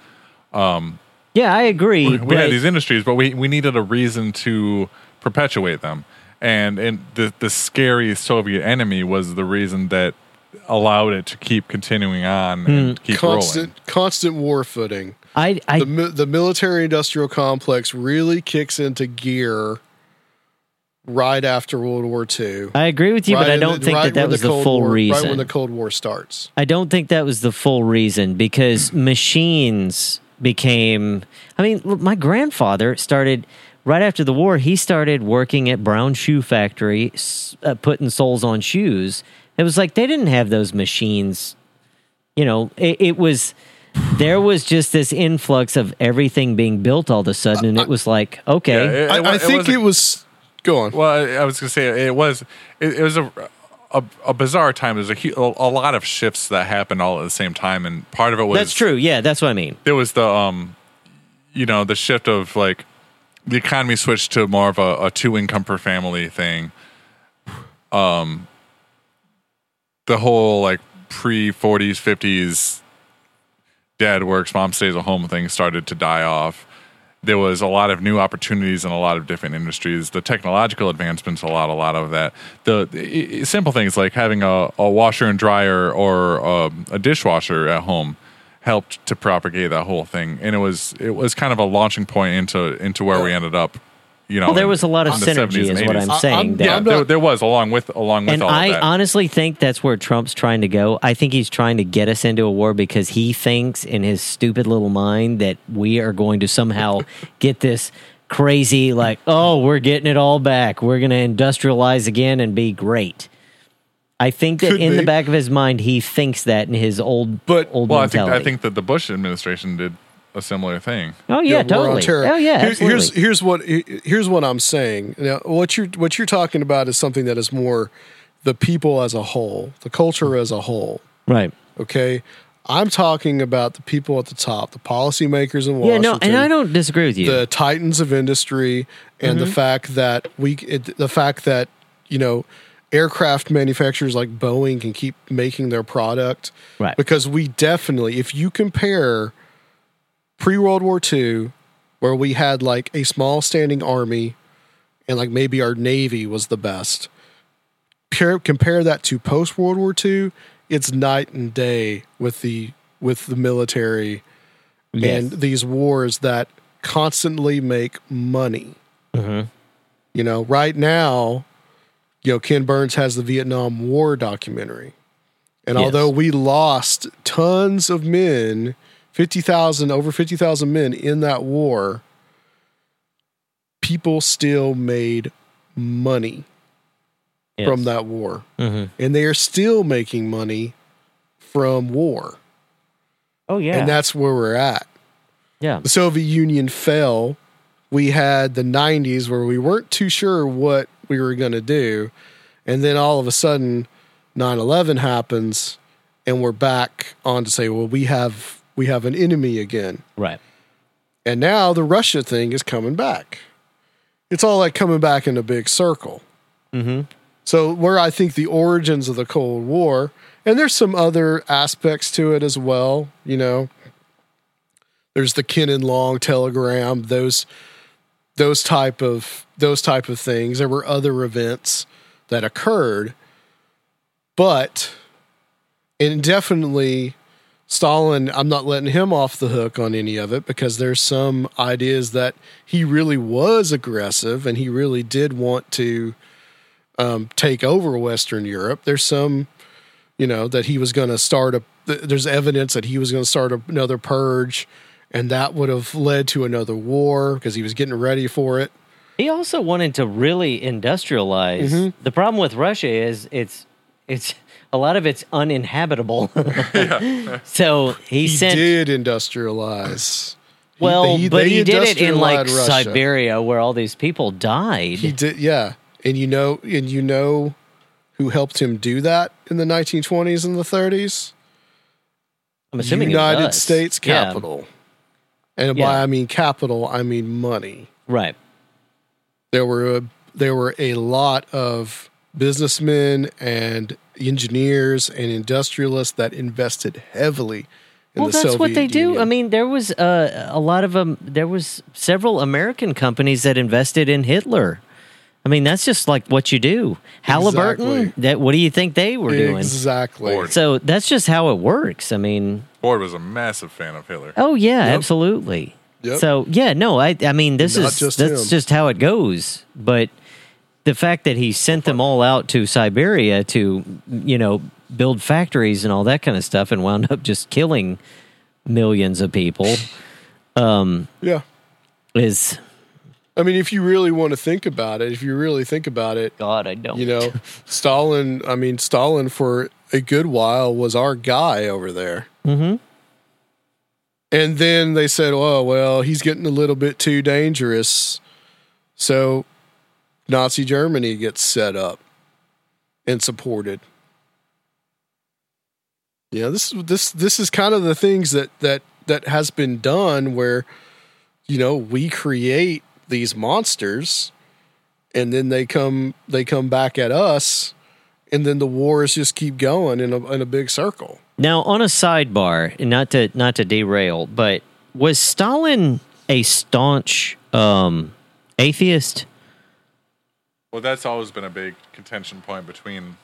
um, Yeah, I agree. we but- had these industries, but we, we needed a reason to perpetuate them. And and the the scary Soviet enemy was the reason that allowed it to keep continuing on and hmm. keep constant rolling. constant war footing. I, I the the military industrial complex really kicks into gear right after World War II. I agree with you, but I don't the- think right that that was the, Cold full War- reason. Right when the Cold War starts. I don't think that was the full reason because machines became. I mean, look, my grandfather started right after the war. He started working at Brown Shoe Factory, uh, putting soles on shoes. It was like they didn't have those machines. You know, it, it was. There was just this influx of everything being built all of a sudden, and it was like, okay, Yeah, it- I, I think wasn't- it was. Go on. Well, I, I was going to say it was it, it was a, a a bizarre time. There's a, a a lot of shifts that happened all at the same time, and part of it was that's true. Yeah, that's what I mean. There was the um, you know, the shift of like the economy switched to more of a, a two income per family thing. Um, the whole like pre 40s 50s dad works mom stays at home thing started to die off there was a lot of new opportunities in a lot of different industries. The technological advancements allowed a lot of that. The, simple things like having a, a washer and dryer or um, a dishwasher at home helped to propagate that whole thing, and it was it was kind of a launching point into into where we ended up. You know, Well, there was a lot of synergy 70s is what I'm saying. I'm- there. Yeah, I'm there, there was along with along with and all I of that. honestly think that's where Trump's trying to go. I think he's trying to get us into a war because he thinks in his stupid little mind that we are going to somehow get this crazy, like, oh, we're getting it all back. We're going to industrialize again and be great. I think that Could in the back of his mind, he thinks that in his old, But- old well, I think mentality. I think that the Bush administration did a similar thing. oh war yeah, on totally. terror. Oh yeah, Here- absolutely. here's here's what here's what I'm saying. Now, what you're what you're talking about is something that is more the people as a whole, the culture as a whole. right. Okay, I'm talking about the people at the top, the policymakers in Yeah, Washington. no, and I don't disagree with you. the titans of industry and the Mm-hmm. fact that we it, the fact that you know aircraft manufacturers like Boeing can keep making their product Right. because we definitely if you compare pre World War II where we had like a small standing army and like maybe our navy was the best compare, compare that to post World War II it's night and day with the with the military Yes. and these wars that constantly make money. Mm-hmm. You know, right now, you know, Ken Burns has the Vietnam War documentary. And Yes. although we lost tons of men, 50,000, over 50,000 men in that war, people still made money Yes. from that war. Mhm. And they are still making money from war. Oh yeah, And that's where we're at. yeah. the Soviet Union fell, we had the 90s where we weren't too sure what we were going to do. And then all of a sudden 9/11 happens and we're back on to say, well, we have we have an enemy again. Right. And now the Russia thing is coming back. It's all like coming back in a big circle. Mm-hmm. So where I think the origins of the Cold War, and there's some other aspects to it as well, you know. There's the Kennan Long telegram, those those type of those type of things. There were other events that occurred, but and definitely Stalin, I'm not letting him off the hook on any of it because there's some ideas that he really was aggressive and he really did want to um, take over Western Europe. There's some, you know, that he was going to start a. There's evidence that he was going to start another purge, and that would have led to another war because he was getting ready for it. He also wanted to really industrialize. Mm-hmm. The problem with Russia is it's it's a lot of it's uninhabitable. so he, He sent did industrialize. He- well, they- but they he did it in like Russia. Siberia where all these people died. He did, yeah. And you know, and you know, who helped him do that in the 1920s and the 30s? I'm assuming it was United us. States Yeah, capital. And Yeah. by I mean capital, I mean money. right. There were a, there were a lot of businessmen and engineers and industrialists that invested heavily in Well, the that's Soviet what they do. I mean, there was uh, a lot of them. There was several American companies that invested in Hitler. I mean, that's just like what you do. Halliburton. Exactly. That. What do you think they were doing? exactly. Ford. So that's just how it works. I mean, Ford was a massive fan of Hitler. oh yeah, Yep. absolutely. Yep. So yeah, no, I I mean this Not is just that's him. just how it goes. But the fact that he sent them all out to Siberia to you know build factories and all that kind of stuff and wound up just killing millions of people Yeah. is I mean, if you really want to think about it, if you really think about it, God, I don't. you know, Stalin, I mean, Stalin for a good while was our guy over there. Mm-hmm. And then they said, oh, well, he's getting a little bit too dangerous. So Nazi Germany gets set up and supported. Yeah, this this this is kind of the things that that that has been done where you know, we create these monsters and then they come they come back at us and then the wars just keep going in a in a big circle. Now, on a sidebar, not to not to derail, but was Stalin a staunch um, atheist? Well, that's always been a big contention point between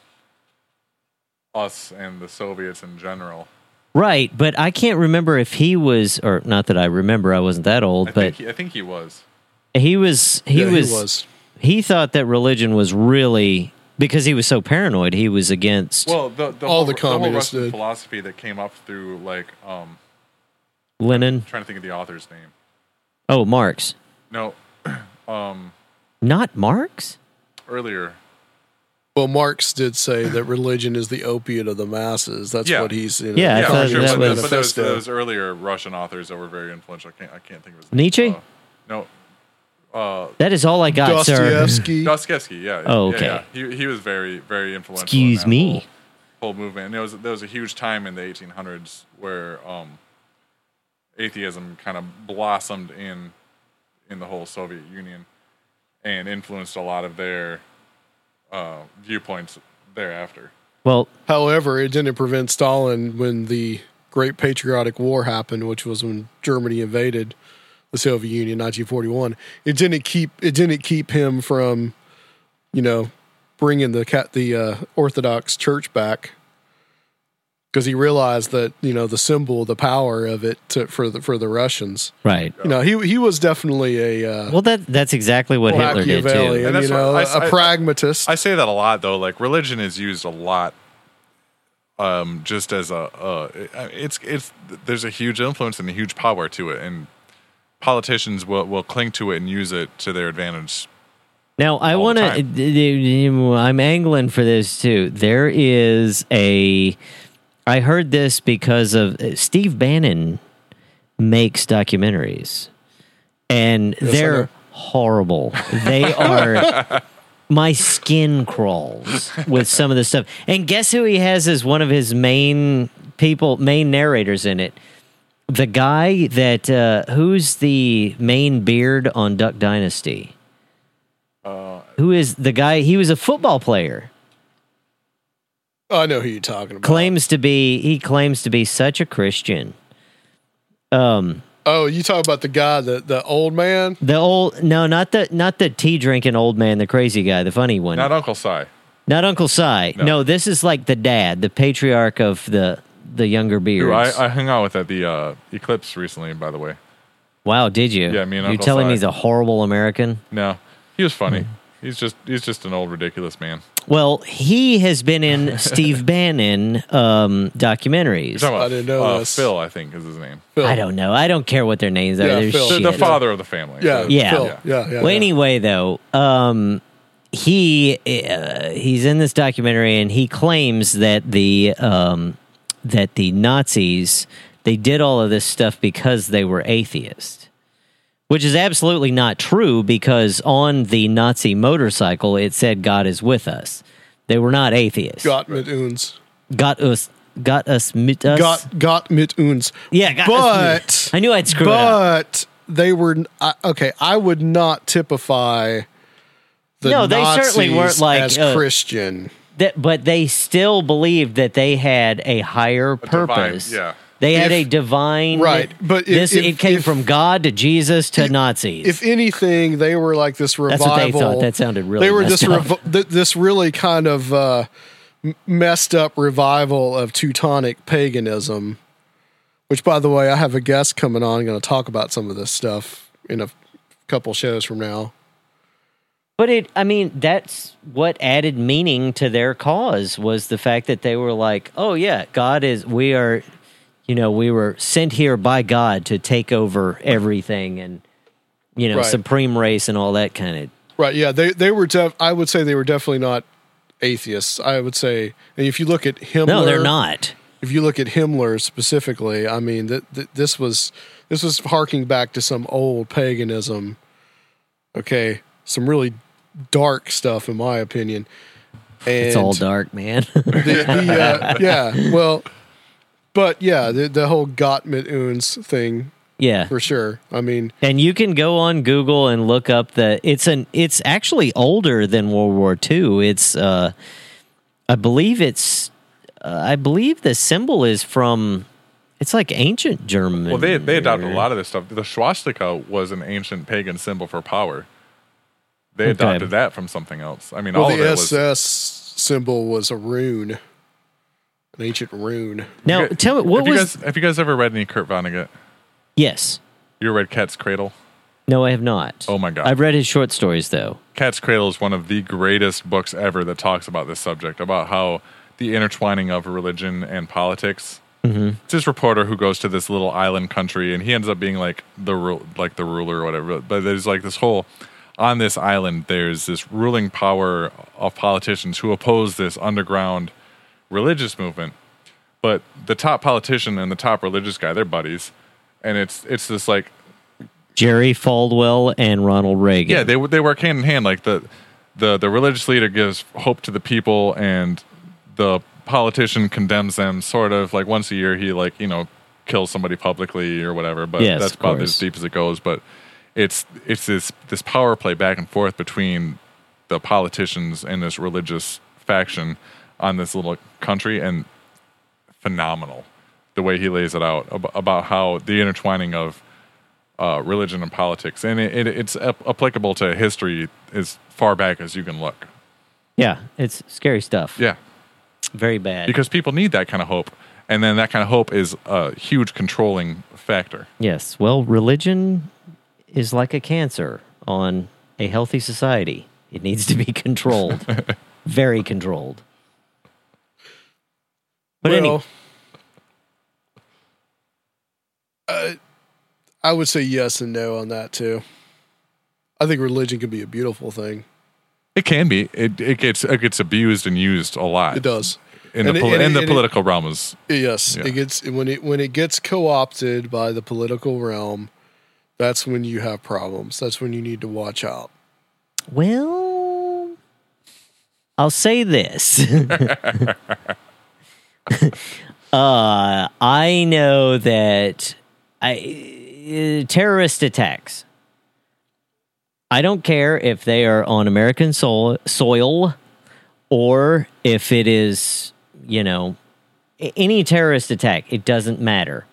us and the Soviets in general. Right, but I can't remember if he was, or not that I remember. I wasn't that old, I but think he, I think he was. he was. He Yeah, he was. was. He thought that religion was really because he was so paranoid. He was against Well, the, the All whole, the communist communists Russian did. philosophy that came up through like um, Lenin. trying to think of the author's name. Oh, Marx, No, um, not Marx. Earlier. Well, Marx did say that religion is the opiate of the masses. That's Yeah. what he's. You know, Yeah, I yeah, thought for sure. that But, was- but those, manifesto. those earlier Russian authors that were very influential. I can't, I can't think of his name. Nietzsche? Uh, no, uh, That is all I got, sir. Dostoevsky. Dostoevsky. Yeah. Oh, yeah, okay. yeah. He he was very very influential. Excuse in that me. Whole, whole movement. And there was there was a huge time in the 1800s where um, atheism kind of blossomed in in the whole Soviet Union and influenced a lot of their uh, viewpoints thereafter. Well, However, it didn't prevent Stalin when the Great Patriotic War happened, which was when Germany invaded the Soviet Union, 1941. It didn't keep it didn't keep him from, you know, bringing the cat the uh, Orthodox Church back because he realized that you know the symbol, the power of it to, for the for the Russians. right. You know, he he was definitely a uh, Well, that that's exactly what Hitler did too. Machiavellian, And you know, what I- a I- pragmatist. I say that a lot though. Like religion is used a lot, um, just as a uh, it's it's there's a huge influence and a huge power to it, and politicians will will cling to it and use it to their advantage. Now I want to. I'm angling for this too. There is a. I heard this because of uh, Steve Bannon makes documentaries, and I they're horrible. They are. My skin crawls with some of the stuff. And guess who he has as one of his main people, main narrators in it? The guy that uh, who's the main beard on Duck Dynasty? Uh, Who is the guy? He was a football player. I know who you're talking about. Claims to be he claims to be such a Christian. Um, Oh, you talk about the guy, the the old man. the old no, not the not the tea drinking old man, the crazy guy, the funny one. Not Uncle Si. Not Uncle Si. No. No. this is like the dad, the patriarch of the the younger beards. Who I, I hung out with at the uh, Eclipse recently, by the way. wow, did you? Yeah, me and You're Uncle telling me he's a horrible American? No, he was funny. He's just he's just an old ridiculous man. Well, he has been in Steve Bannon um, documentaries. You're talking about I didn't know uh, this. Phil, I think is his name. Phil. I don't know. I don't care what their names are. Yeah, They're Phil. The, shit. the father of the family. Yeah, So- Yeah. Phil. Yeah. yeah, yeah. well, yeah. anyway, though, um, he uh, he's in this documentary and he claims that the um, that the Nazis they did all of this stuff because they were atheists, which is absolutely not true. Because on the Nazi motorcycle it said "God is with us." They were not atheists. Gott mit uns. got us, got us, mit us. Got got mit uns. yeah, got us. but I knew I'd screw it up. but they were I okay. I would not typify the No, they certainly weren't like, as uh, Christian. that, but they still believed that they had a higher divine, purpose. yeah. They had If- a divine Right, but if- this if- it came from God to Jesus to Nazis. If anything, they were like this revival. That's what they thought. That sounded really They were this revo- th- this really kind of uh, messed up revival of Teutonic paganism. Which, by the way, I have a guest coming on. going to talk about some of this stuff in a couple shows from now. but it, I mean, that's what added meaning to their cause was the fact that they were like, "Oh yeah, God is. We are, you know, we were sent here by God to take over everything, and you know, Right. supreme race and all that kind of." Right? Yeah, they they were. Def- I would say they were definitely not atheists. I would say, and if you look at Himmler, No, they're not. if you look at Himmler specifically, I mean, th- th- this was this was harking back to some old paganism. Okay, some really dark stuff, in my opinion. And It's all dark, man. The, the, uh, yeah, well, but yeah, the the whole Gott mit uns thing yeah, for sure. I mean, And you can go on Google and look up the it's an it's actually older than World War II. It's uh I believe it's uh, I believe the symbol is from It's like ancient German. Well, they they adopted a lot of this stuff. The swastika was an ancient pagan symbol for power. They Okay. adopted that from something else. I mean, Well, all of the it was. SS symbol was a rune, an ancient rune. Now, You guys- tell me what have you was? guys have you guys ever read any Kurt Vonnegut? yes. You ever read Cat's Cradle? No, I have not. Oh my God. I've read his short stories though. Cat's Cradle is one of the greatest books ever that talks about this subject, about how the intertwining of religion and politics. Mm-hmm. It's this reporter who goes to this little island country, and he ends up being like the ru- like the ruler or whatever. But there's like this whole on this island. There's this ruling power of politicians who oppose this underground religious movement. But the top politician and the top religious guy, they're buddies, and it's it's this like Jerry Falwell and Ronald Reagan. yeah, they they work hand in hand. Like the the the religious leader gives hope to the people, and the politician condemns them. Sort of like once a year, he like you know kills somebody publicly or whatever. But Yes, that's about as deep as it goes. But it's it's this this power play back and forth between the politicians and this religious faction on this little country, and phenomenal the way he lays it out ab- about how the intertwining of uh, religion and politics, and it, it, it's ap- applicable to history as far back as you can look. yeah, it's scary stuff. Yeah, Very bad. because people need that kind of hope, and then that kind of hope is a huge controlling factor. yes. Well, religion is like a cancer on a healthy society. It needs to be controlled. Very controlled. But well, anyway, uh, I would say yes and no on that too. I think religion can be a beautiful thing. It can be. It, it gets it gets abused and used a lot. It does. in And the it- poli- and in it- the and it- political realm. Is Yes, Yeah. it gets when it when it gets co-opted by the political realm. That's when you have problems. That's when you need to watch out. well, I'll say this. uh, I know that I, uh, terrorist attacks. I don't care if they are on American soil, soil or if it is, you know, any terrorist attack. It doesn't matter.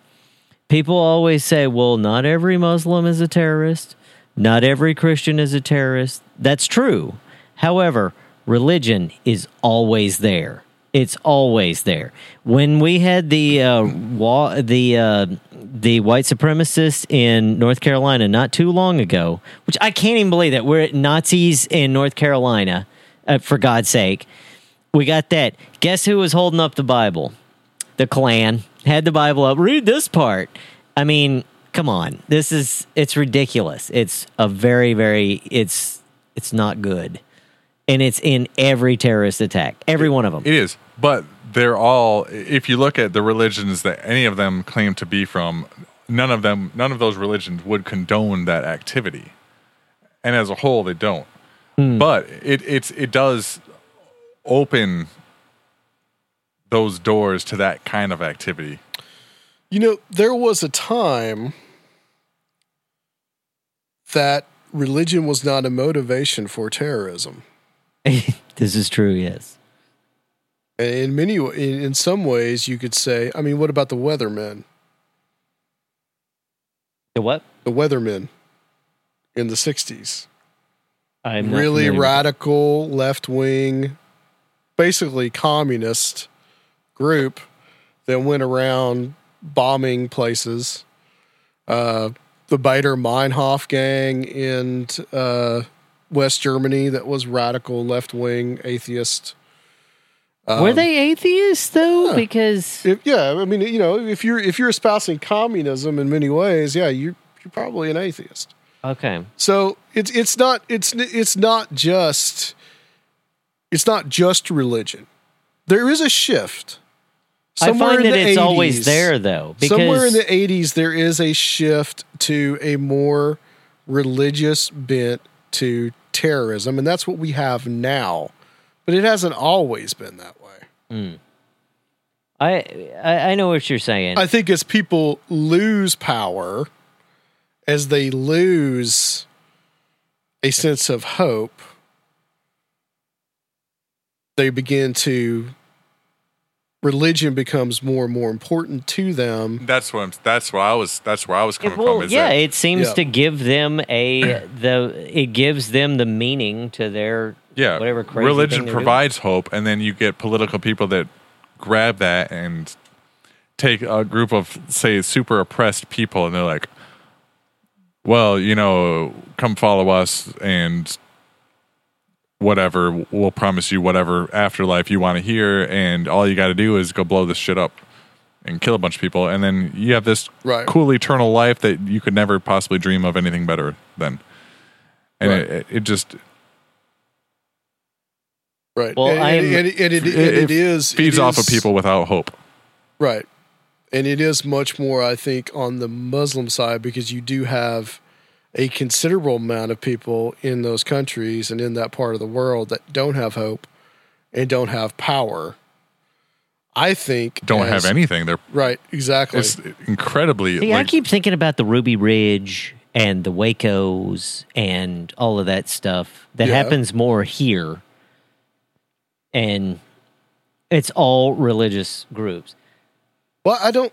People always say, well, not every Muslim is a terrorist. Not every Christian is a terrorist. That's true. However, religion is always there. It's always there. When we had the uh, wa- the uh, the white supremacists in North Carolina not too long ago, which I can't even believe that we're at Nazis in North Carolina. Uh, for God's sake, we got that. Guess who was holding up the Bible? The Klan had the Bible up. Read this part. I mean, come on. This is it's ridiculous. It's a very very it's it's not good. And it's in every terrorist attack. Every one of them. it is, but they're all. If you look at the religions that any of them claim to be from, none of them, none of those religions would condone that activity, and as a whole, they don't. Hmm. But it it's it does open those doors to that kind of activity. You know, there was a time that religion was not a motivation for terrorism. this is true, yes. In many, in, in some ways, you could say, I mean, what about the weathermen? The what? The weathermen in the '60s, I'm really radical, left wing, basically communist group that went around bombing places. Uh, the Baader Meinhof gang and. uh, West Germany that was radical, left wing, atheist. it. Were they atheists though? yeah. Because If, yeah, I mean, you know, if you're if you're espousing communism in many ways, yeah, you you're probably an atheist. okay. So it's it's not it's it's not just it's not just religion. There is a shift. I find in that it's always there though. Because somewhere in the 80s there is a shift to a more religious bent to terrorism and that's what we have now. But it hasn't always been that way. Hmm. I, I I know what you're saying. I think as people lose power, as they lose a sense of hope, they begin to religion becomes more and more important to them. That's what I'm, that's where I was. That's where I was coming well, from. Is yeah, that, it seems Yeah. to give them a the it gives them the meaning to their yeah, whatever crazy religion thing they're doing. provides hope, and then you get political people that grab that and take a group of say super oppressed people, and they're like, "Well, you know, come follow us, and whatever, we'll promise you whatever afterlife you want to hear, and all you got to do is go blow this shit up." And kill a bunch of people, and then you have this Right. cool eternal life that you could never possibly dream of anything better than. And Right. it, it just Right. Well, and, I am- and, and, it, and it, it, it is feeds it off of people without hope. Right. And it is much more, I think, on the Muslim side because you do have a considerable amount of people in those countries and in that part of the world that don't have hope and don't have power. I think Don't as- have anything. They're Right, exactly. it's incredibly See, I keep thinking about the Ruby Ridge and the Wacos and all of that stuff that Yeah. happens more here. And it's all religious groups. well, I don't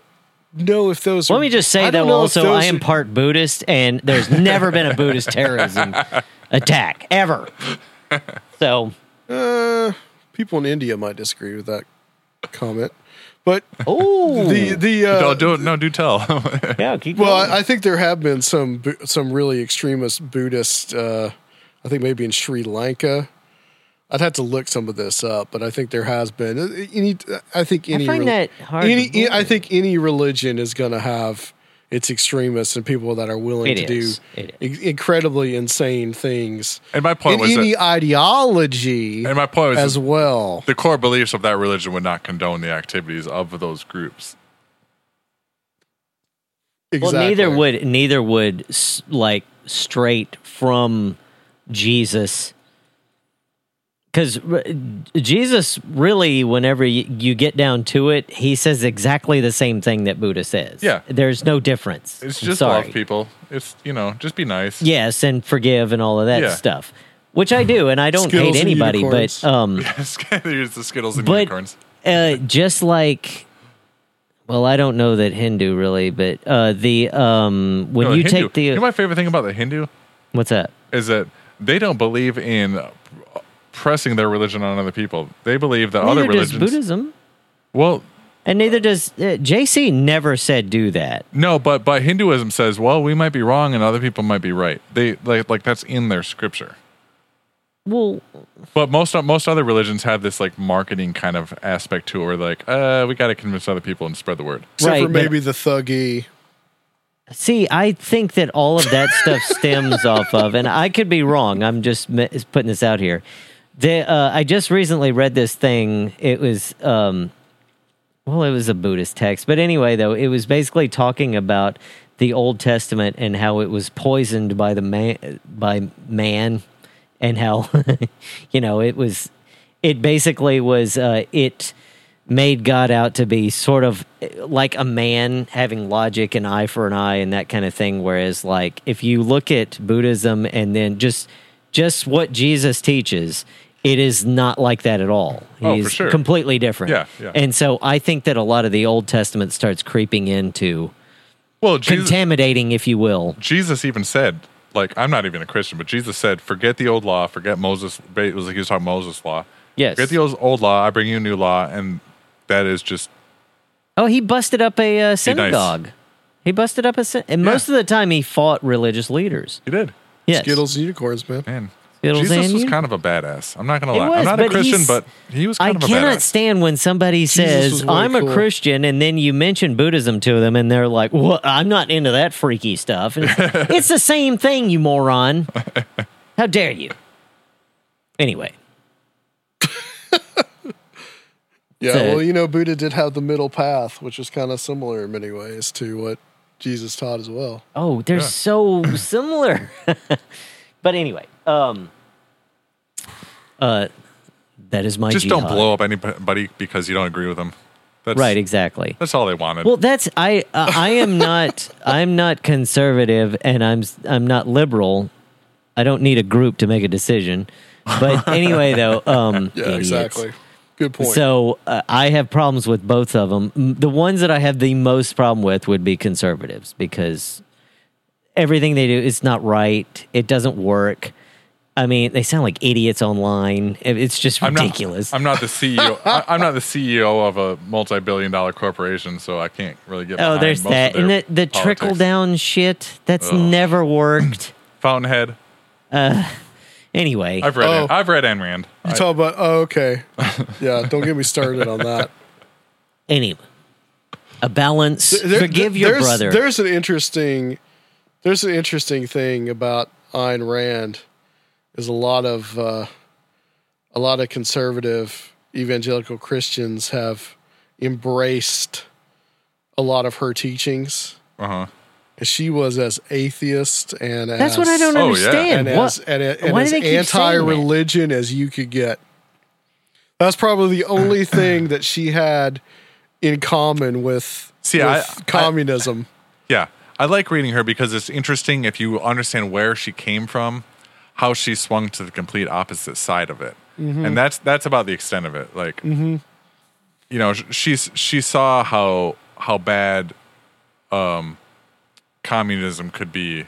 know if those. Let are- me just say I don't though, also, I am are- part Buddhist, and there's never been a Buddhist terrorism attack ever. So, Uh, people in India might disagree with that comment, but oh, the the uh, no, do no, do tell. yeah, keep Well, going. I, I think there have been some some really extremist Buddhist. Uh, I think maybe in Sri Lanka. I'd have to look some of this up, but I think there has been. uh, Any, I think any. I find that hard to Any, believe. I think any religion is going to have its extremists and people that are willing It to is. do incredibly insane things. and my point in was any that, ideology and my point was as well. the core beliefs of that religion would not condone the activities of those groups. Exactly. Well, neither would neither would like straight from Jesus, because Jesus really, whenever you, you get down to it, he says exactly the same thing that Buddha says. Yeah. there's no difference. It's just sorry. love people. It's you know, just be nice. Yes, and forgive and all of that Yeah. stuff, which I do, and I don't Skittles hate anybody, unicorns. but um, Use the Skittles and But- unicorns. uh, just like well i don't know that hindu really but uh the um when No, you Hindu- take the you know my favorite thing about the Hindu what's that is that they don't believe in pressing their religion on other people. They believe that other neither does religions. buddhism Well, and neither does uh, jc never said do that no, but but Hinduism says, well, we might be wrong and other people might be right. They like like that's in their scripture. well But most most other religions have this like marketing kind of aspect to it, where like, uh, we got to convince other people and spread the word. Except Right, for but- maybe the Thuggee. see i think that all of that stuff stems off of and i could be wrong i'm just putting this out here the, uh, i just recently read this thing it was um well it was a buddhist text but anyway though it was basically talking about the old testament and how it was poisoned by the man by man and how you know it was it basically was uh, it made God out to be sort of uh, like a man having logic and eye for an eye and that kind of thing. Whereas, like, if you look at Buddhism and then just just what Jesus teaches, it is not like that at all. Oh, for He's sure. completely different. Yeah, yeah. And so I think that a lot of the Old Testament starts creeping into Well, Jesus, contaminating, if you will. Jesus even said, like, I'm not even a Christian, but Jesus said, forget the old law, forget Moses. It was like he was talking Moses' law. Yes. Forget the old, old law. I bring you a new law, and that is just Oh, he busted up a uh, synagogue. He busted up a syn- and Yeah. most of the time he fought religious leaders. he did. Yes. Skittles and unicorns, man. Man, Skittles Jesus and was uni- kind of a badass. I'm not gonna lie. was, I'm not a Christian, but he was I kind of a cannot badass. stand when somebody was says, way I'm a. Christian, and then you mention Buddhism to them, and they're like, well, I'm not into that freaky stuff. It's, it's the same thing, you moron. How dare you? Anyway, Yeah, So- well, you know, Buddha did have the middle path, which is kind of similar in many ways to what Jesus taught as well. oh, they're so similar. but anyway, um, uh, that is my Just jihad. don't blow up anybody because you don't agree with them. That's, Right, exactly. That's all they wanted. Well, that's I. Uh, I am not. I'm not conservative, and I'm. I'm not liberal. I don't need a group to make a decision. But anyway, though, um, Yeah, idiots. exactly. Good point. So uh, I have problems with both of them. The ones that I have the most problem with would be conservatives because everything they do is not right. It doesn't work. I mean, they sound like idiots online. It's just I'm ridiculous. not. I'm not the CEO. I, I'm not the CEO of a multi-billion-dollar corporation, so I can't really get. oh, there's most that. of And the, the trickle down shit, that's Ugh. never worked. Fountainhead. Uh, anyway, I've read. Oh. it. I've read Ayn Rand. You I- talk about oh okay. Yeah, don't get me started on that. anyway, a balance. There- Forgive there- your there's, brother. There's an interesting there's an interesting thing about Ayn Rand is a lot of uh, a lot of conservative evangelical Christians have embraced a lot of her teachings. uh-huh. And she was as atheist and That's as, what I don't Oh, yeah. understand. and What? as, and, and Why do as they keep saying that? anti-religion as you could get. That's probably the only thing that she had in common with, See, with I- I- communism. Yeah, I like reading her because it's interesting if you understand where she came from, how she swung to the complete opposite side of it, Mm-hmm. and that's that's about the extent of it. Like, you know, she's she saw how how bad um, communism could be,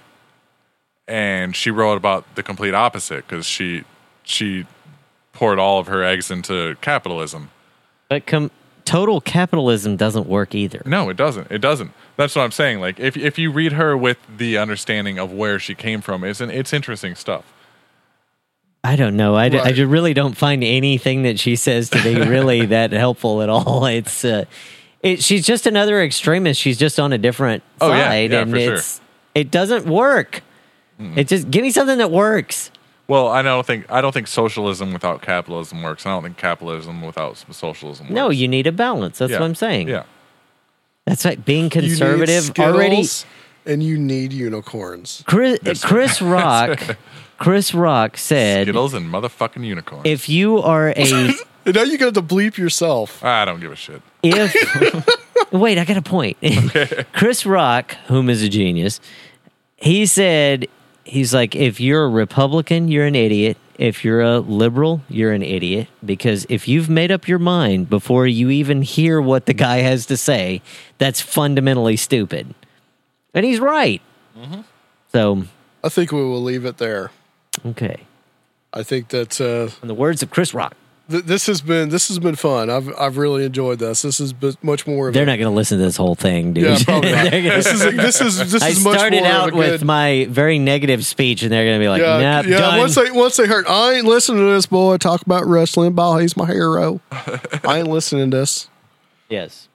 and she wrote about the complete opposite because she she poured all of her eggs into capitalism. But com- total capitalism doesn't work either. No, it doesn't. It doesn't. That's what I'm saying. Like if if you read her with the understanding of where she came from, it's an, it's interesting stuff. I don't know. I, Right. ju- really don't find anything that she says to be really that helpful at all. It's uh, it, she's just another extremist. She's just on a different Oh, side, Yeah, and for sure. it doesn't work. It just give me something that works. Well, I don't think I don't think socialism without capitalism works. I don't think capitalism without socialism works. No, you need a balance. That's Yeah. what I'm saying. Yeah. That's right. Being You need conservative already. And you need unicorns. Chris, Chris Rock. Chris Rock said, Skittles and motherfucking unicorn. "If you are a And now you got to bleep yourself. I don't give a shit. if wait, I got a point. Chris Rock, whom is a genius, he said he's like if you're a Republican, you're an idiot. If you're a liberal, you're an idiot because if you've made up your mind before you even hear what the guy has to say, that's fundamentally stupid. And he's right. Mm-hmm. So, I think we will leave it there. Okay. I think that uh, In the words of Chris Rock, th- this has been this has been fun. I've I've really enjoyed this. This is b- much more. Of they're a, not going to listen to this whole thing, dude. Yeah, probably not. Gonna- this is this is this I is much started more out of a with good, my very negative speech, and they're going to be like, yeah, "Nah, yeah. done." Once they once they heard, I ain't listening to this boy talk about wrestling. Ball, he's my hero. I ain't listening to this. yes,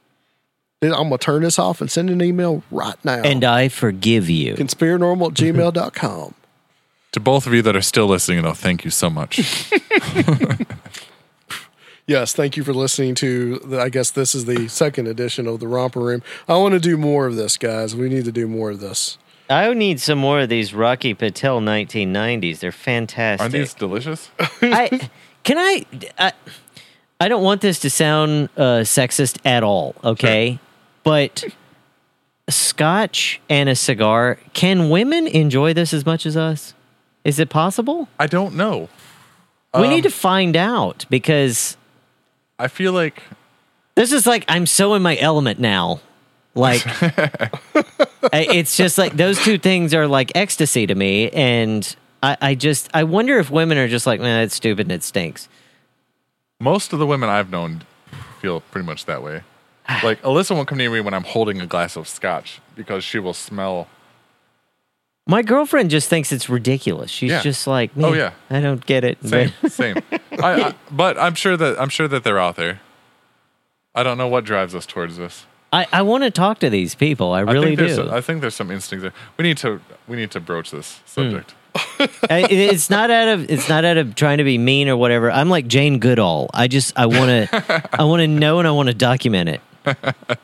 I'm gonna turn this off and send an email right now. and I forgive you. conspirinormal at gmail.com. To both of you that are still listening, though, thank you so much. Yes, thank you for listening to. The, I guess this is the second edition of the Romper Room. I want to do more of this, guys. We need to do more of this. I need some more of these Rocky Patel 1990s. They're fantastic. Aren't these delicious? I can I, I I don't want this to sound uh, sexist at all, okay? But scotch and a cigar, can women enjoy this as much as us? Is it possible? I don't know. we Um, need to find out because I feel like this is like I'm so in my element now. Like it's just like those two things are like ecstasy to me and I, I just I wonder if women are just like, man, it's stupid and it stinks. most of the women I've known feel pretty much that way. Like Alyssa won't come near me when I'm holding a glass of scotch because she will smell. My girlfriend just thinks it's ridiculous. She's Yeah. just like, Oh, "Man, yeah. I don't get it. Same, same. I, I, but I'm sure that I'm sure that they're out there. I don't know what drives us towards this. I, I want to talk to these people. I I really think there's do. I think there's some instincts there. We need to we need to broach this hmm. subject. I- it- it's not out of it's not out of trying to be mean or whatever. I'm like Jane Goodall. I just I want to I want to know and I want to document it.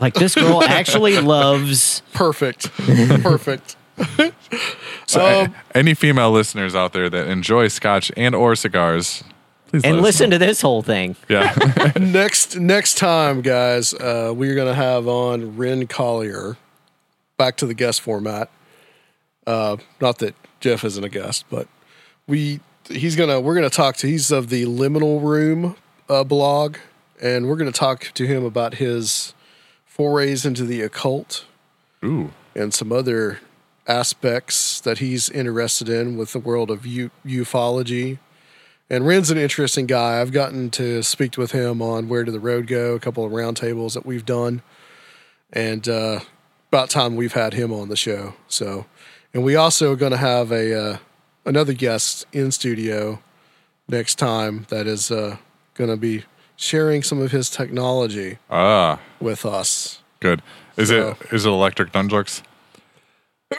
Like this girl actually loves Perfect. Perfect. So, Um, a- any female listeners out there that enjoy scotch and or cigars, please and listen know. to this whole thing. Yeah, next next time, guys, uh, we're gonna have on Ren Collier. Back to the guest format. Uh, not that Jeff isn't a guest, but we he's gonna we're gonna talk to he's of the Liminal Room uh, blog, and we're going to talk to him about his forays into the occult Ooh. and some other aspects that he's interested in with the world of u- ufology. And Ren's an interesting guy. I've gotten to speak with him on Where Did the Road Go, a couple of roundtables that we've done. And uh, about time we've had him on the show. So, and we also are going to have a uh, another guest in studio next time that is uh, going to be sharing some of his technology Ah, with us. good. Is So- it is it electric nunchucks?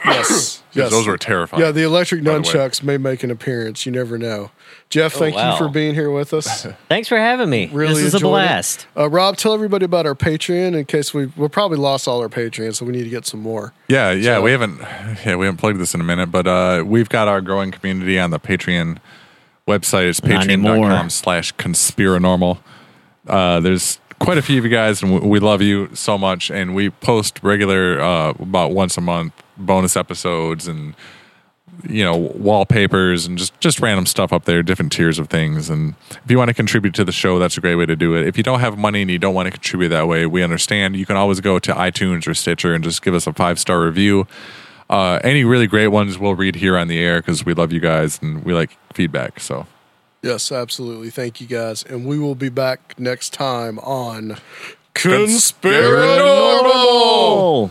Yes, Yes, those were terrifying. Yeah, the electric by the nunchucks may make an appearance. You never know. Jeff, Oh, thank wow. you for being here with us. Thanks for having me. Really this is a enjoyed blast. Uh, Rob, tell everybody about our Patreon in case we we probably lost all our Patreons, so we need to get some more. Yeah, yeah, So- we haven't yeah, we haven't plugged this in a minute, but uh we've got our growing community on the Patreon website. It's Not anymore. patreon.com slash conspirinormal. Uh there's quite a few of you guys and we- love you so much and we post regular uh about once a month bonus episodes and you know wallpapers and just just random stuff up there different tiers of things. And if you want to contribute to the show that's a great way to do it. If you don't have money and you don't want to contribute that way we understand. You can always go to itunes or stitcher and just give us a five star review. Uh, any really great ones we'll read here on the air because we love you guys and we like feedback so Yes, absolutely. Thank you guys, and we will be back next time on Conspirinormal. Oh.